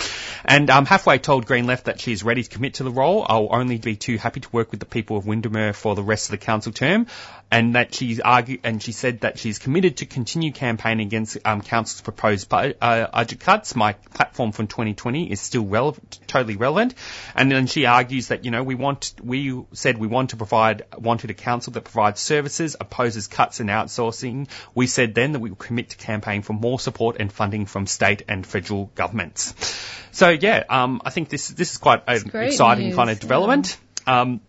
And um, Hathaway told Green Left that she's ready to commit to the role. I'll only be too happy to work with the people of Windermere for the rest of the council term and that she's argued, and she said that she's committed to continue campaigning against um, council's proposed budget uh, cuts. My platform from 2020 is still relevant, totally relevant. And then she argues that you know we want, we said we want to provide, wanted a council that provides services, opposes cuts and outsourcing. We said then that we will commit to campaign for more support and funding from state and federal governments. So yeah, um, I think this this is quite an exciting news, kind of development. Yeah. Um,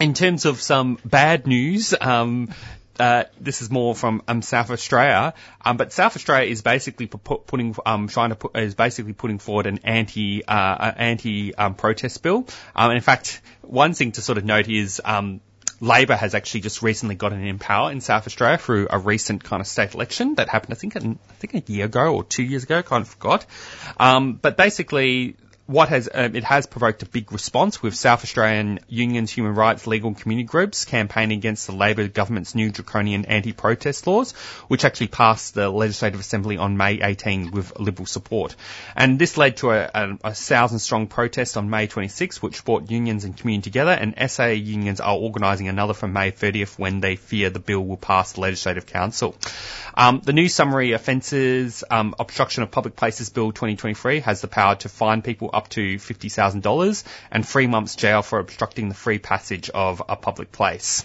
in terms of some bad news, um, uh, this is more from um, South Australia, um, but South Australia is basically put, putting, um, trying to put, is basically putting forward an anti, uh, anti um, protest bill. Um, and in fact, one thing to sort of note is um, Labor has actually just recently gotten in power in South Australia through a recent kind of state election that happened, I think, I think a year ago or two years ago, kind of forgot. Um, but basically, what has um, it has provoked a big response with South Australian unions, human rights, legal and community groups campaigning against the Labor government's new draconian anti-protest laws, which actually passed the Legislative Assembly on May 18 with Liberal support. And this led to a, a, a thousand-strong protest on May 26, which brought unions and community together. And SA unions are organising another for May 30th when they fear the bill will pass the Legislative Council. Um, the new summary offences um, obstruction of public places bill 2023 has the power to fine people up to $50,000 and three months jail for obstructing the free passage of a public place.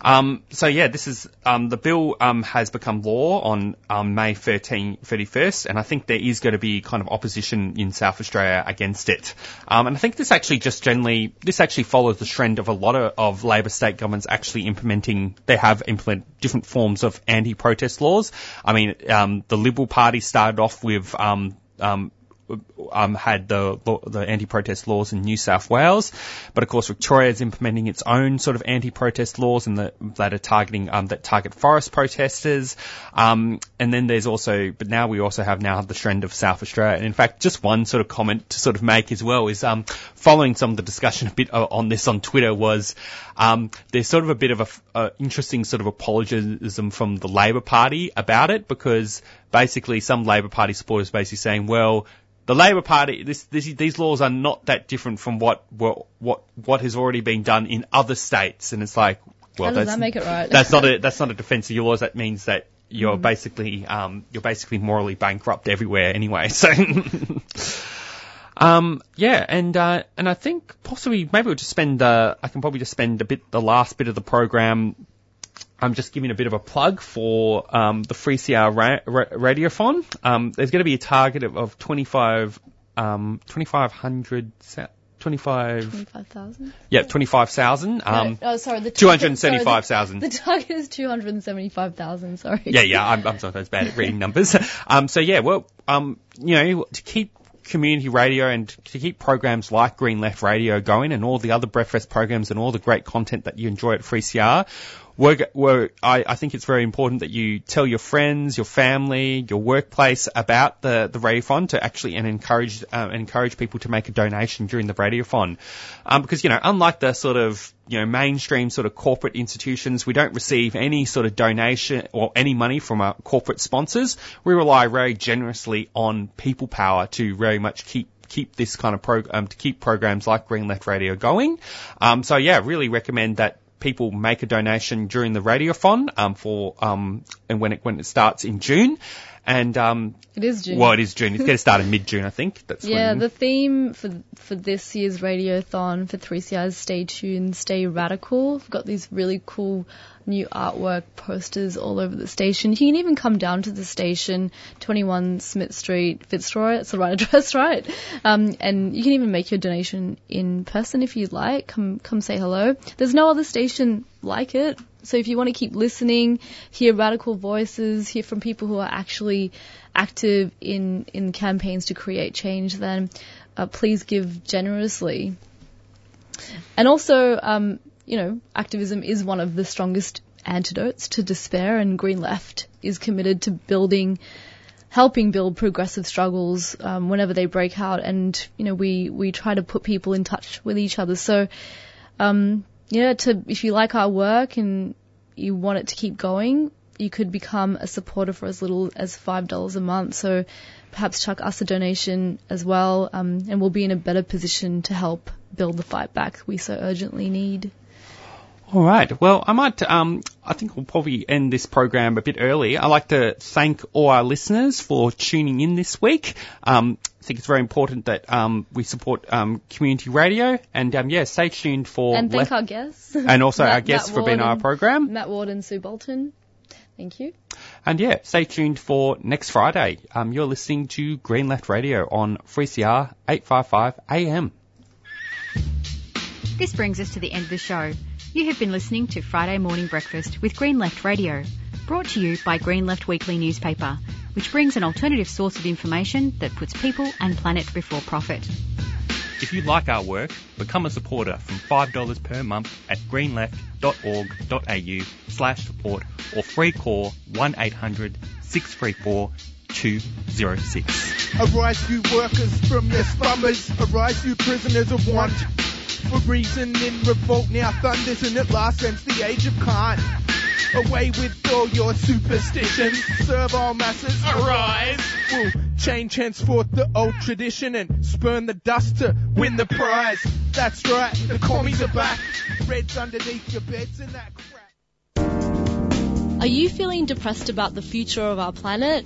Um, so yeah, this is um, the bill um, has become law on um, May 13, 31st, and I think there is going to be kind of opposition in South Australia against it. Um, and I think this actually just generally this actually follows the trend of a lot of, of Labor state governments actually implementing. They have implemented different forms of anti-protest laws. I mean, um, the Liberal Party started off with um, had the the anti-protest laws in New South Wales, but of course Victoria is implementing its own sort of anti-protest laws and that that are targeting um, that target forest protesters. Um, and then there's also, but now we also have now the trend of South Australia. And in fact, just one sort of comment to sort of make as well is um, following some of the discussion a bit on this on Twitter was um, there's sort of a bit of a, a interesting sort of apologism from the Labor Party about it because basically some Labor Party supporters basically saying, well, the Labor Party, this, this, these laws are not that different from what, what, what, what has already been done in other states. And it's like, well, How does that make it right? that's not a, that's not a defense of your laws. That means that you're Mm. basically, um, you're basically morally bankrupt everywhere anyway. So, um, yeah, and, uh, and I think possibly, maybe we'll just spend, uh, I can probably just spend a bit, the last bit of the program I'm just giving a bit of a plug for um, the 3CR ra- ra- Radiothon. Um, there's going to be a target of, of 25, um, 2,500, sa- 25, 25,000? yeah, 25,000. Um, no, oh, sorry, the 275,000. The, the target is 275,000, sorry. yeah, yeah, I'm, I'm sometimes bad at reading numbers. Um, so yeah, well, um, you know, to keep community radio and to keep programs like Green Left Radio going and all the other Breakfast programs and all the great content that you enjoy at 3CR, we're, we're, I, I think it's very important that you tell your friends, your family, your workplace about the, the radiothon to actually and encourage, uh, encourage people to make a donation during the radiothon. Um, because, you know, unlike the sort of, you know, mainstream sort of corporate institutions, we don't receive any sort of donation or any money from our corporate sponsors. We rely very generously on people power to very much keep keep this kind of program to keep programs like Green Left Radio going. Um, so yeah, really recommend that people make a donation during the radiothon um, for um, and when it when it starts in June. And um, It is June. Well, it is June. It's going to start in mid June, I think. That's yeah, when, the theme for for this year's radiothon for 3CR is Stay Tuned, Stay Radical. We've got these really cool new artwork posters all over the station. You can even come down to the station, 21 Smith Street, Fitzroy. It's the right address, right? Um, and you can even make your donation in person if you'd like. Come come say hello. There's no other station like it. So if you want to keep listening, hear radical voices, hear from people who are actually active in, in campaigns to create change, then uh, please give generously. And also, um, you know, activism is one of the strongest antidotes to despair, and Green Left is committed to building, helping build progressive struggles um, whenever they break out, and you know, we we try to put people in touch with each other. So, um, yeah, to if you like our work and you want it to keep going, you could become a supporter for as little as five dollars a month. So perhaps chuck us a donation as well, um, and we'll be in a better position to help build the fight back we so urgently need. All right. Well, I might. Um, I think we'll probably end this program a bit early. I'd like to thank all our listeners for tuning in this week. Um, I think it's very important that um, we support um, community radio, and um, yeah, stay tuned for and thank left- our guests. and also our guests Mat for being on our program. Mat Ward and Sue Bolton. Thank you. And yeah, stay tuned for next Friday. Um, you're listening to Green Left Radio on 3CR 855 AM. This brings us to the end of the show. You have been listening to Friday Morning Breakfast with Green Left Radio, brought to you by Green Left Weekly newspaper, which brings an alternative source of information that puts people and planet before profit. If you like our work, become a supporter from $5 per month at greenleft.org.au slash support or free call 1800 634 206. Arise, you workers from your slumbers. Arise, you prisoners of want. For reason in revolt now thunders, and at last ends the age of cant. Away with all your superstitions. Serve all masses. Arise. We'll change henceforth the old tradition and spurn the dust to win the prize. That's right, the commies are back. Reds underneath your beds and that Are you feeling depressed about the future of our planet?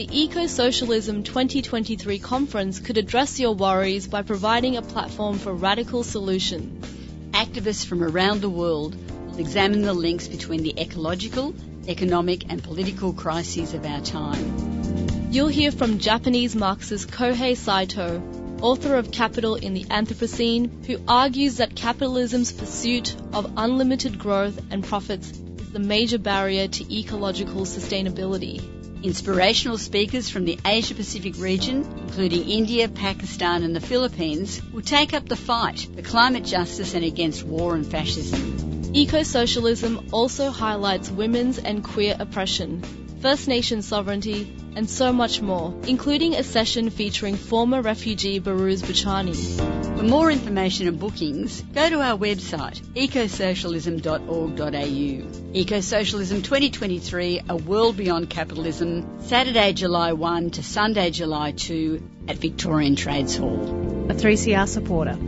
The Ecosocialism 2023 conference could address your worries by providing a platform for radical solutions. Activists from around the world will examine the links between the ecological, economic, and political crises of our time. You'll hear from Japanese Marxist Kohei Saito, author of Capital in the Anthropocene, who argues that capitalism's pursuit of unlimited growth and profits is the major barrier to ecological sustainability. Inspirational speakers from the Asia Pacific region, including India, Pakistan, and the Philippines, will take up the fight for climate justice and against war and fascism. Eco socialism also highlights women's and queer oppression, First Nation sovereignty, and so much more, including a session featuring former refugee Behrouz Boochani. For more information and bookings, go to our website ecosocialism.org.au. Ecosocialism 2023, A World Beyond Capitalism, Saturday, July 1 to Sunday, July 2 at Victorian Trades Hall. A 3CR supporter.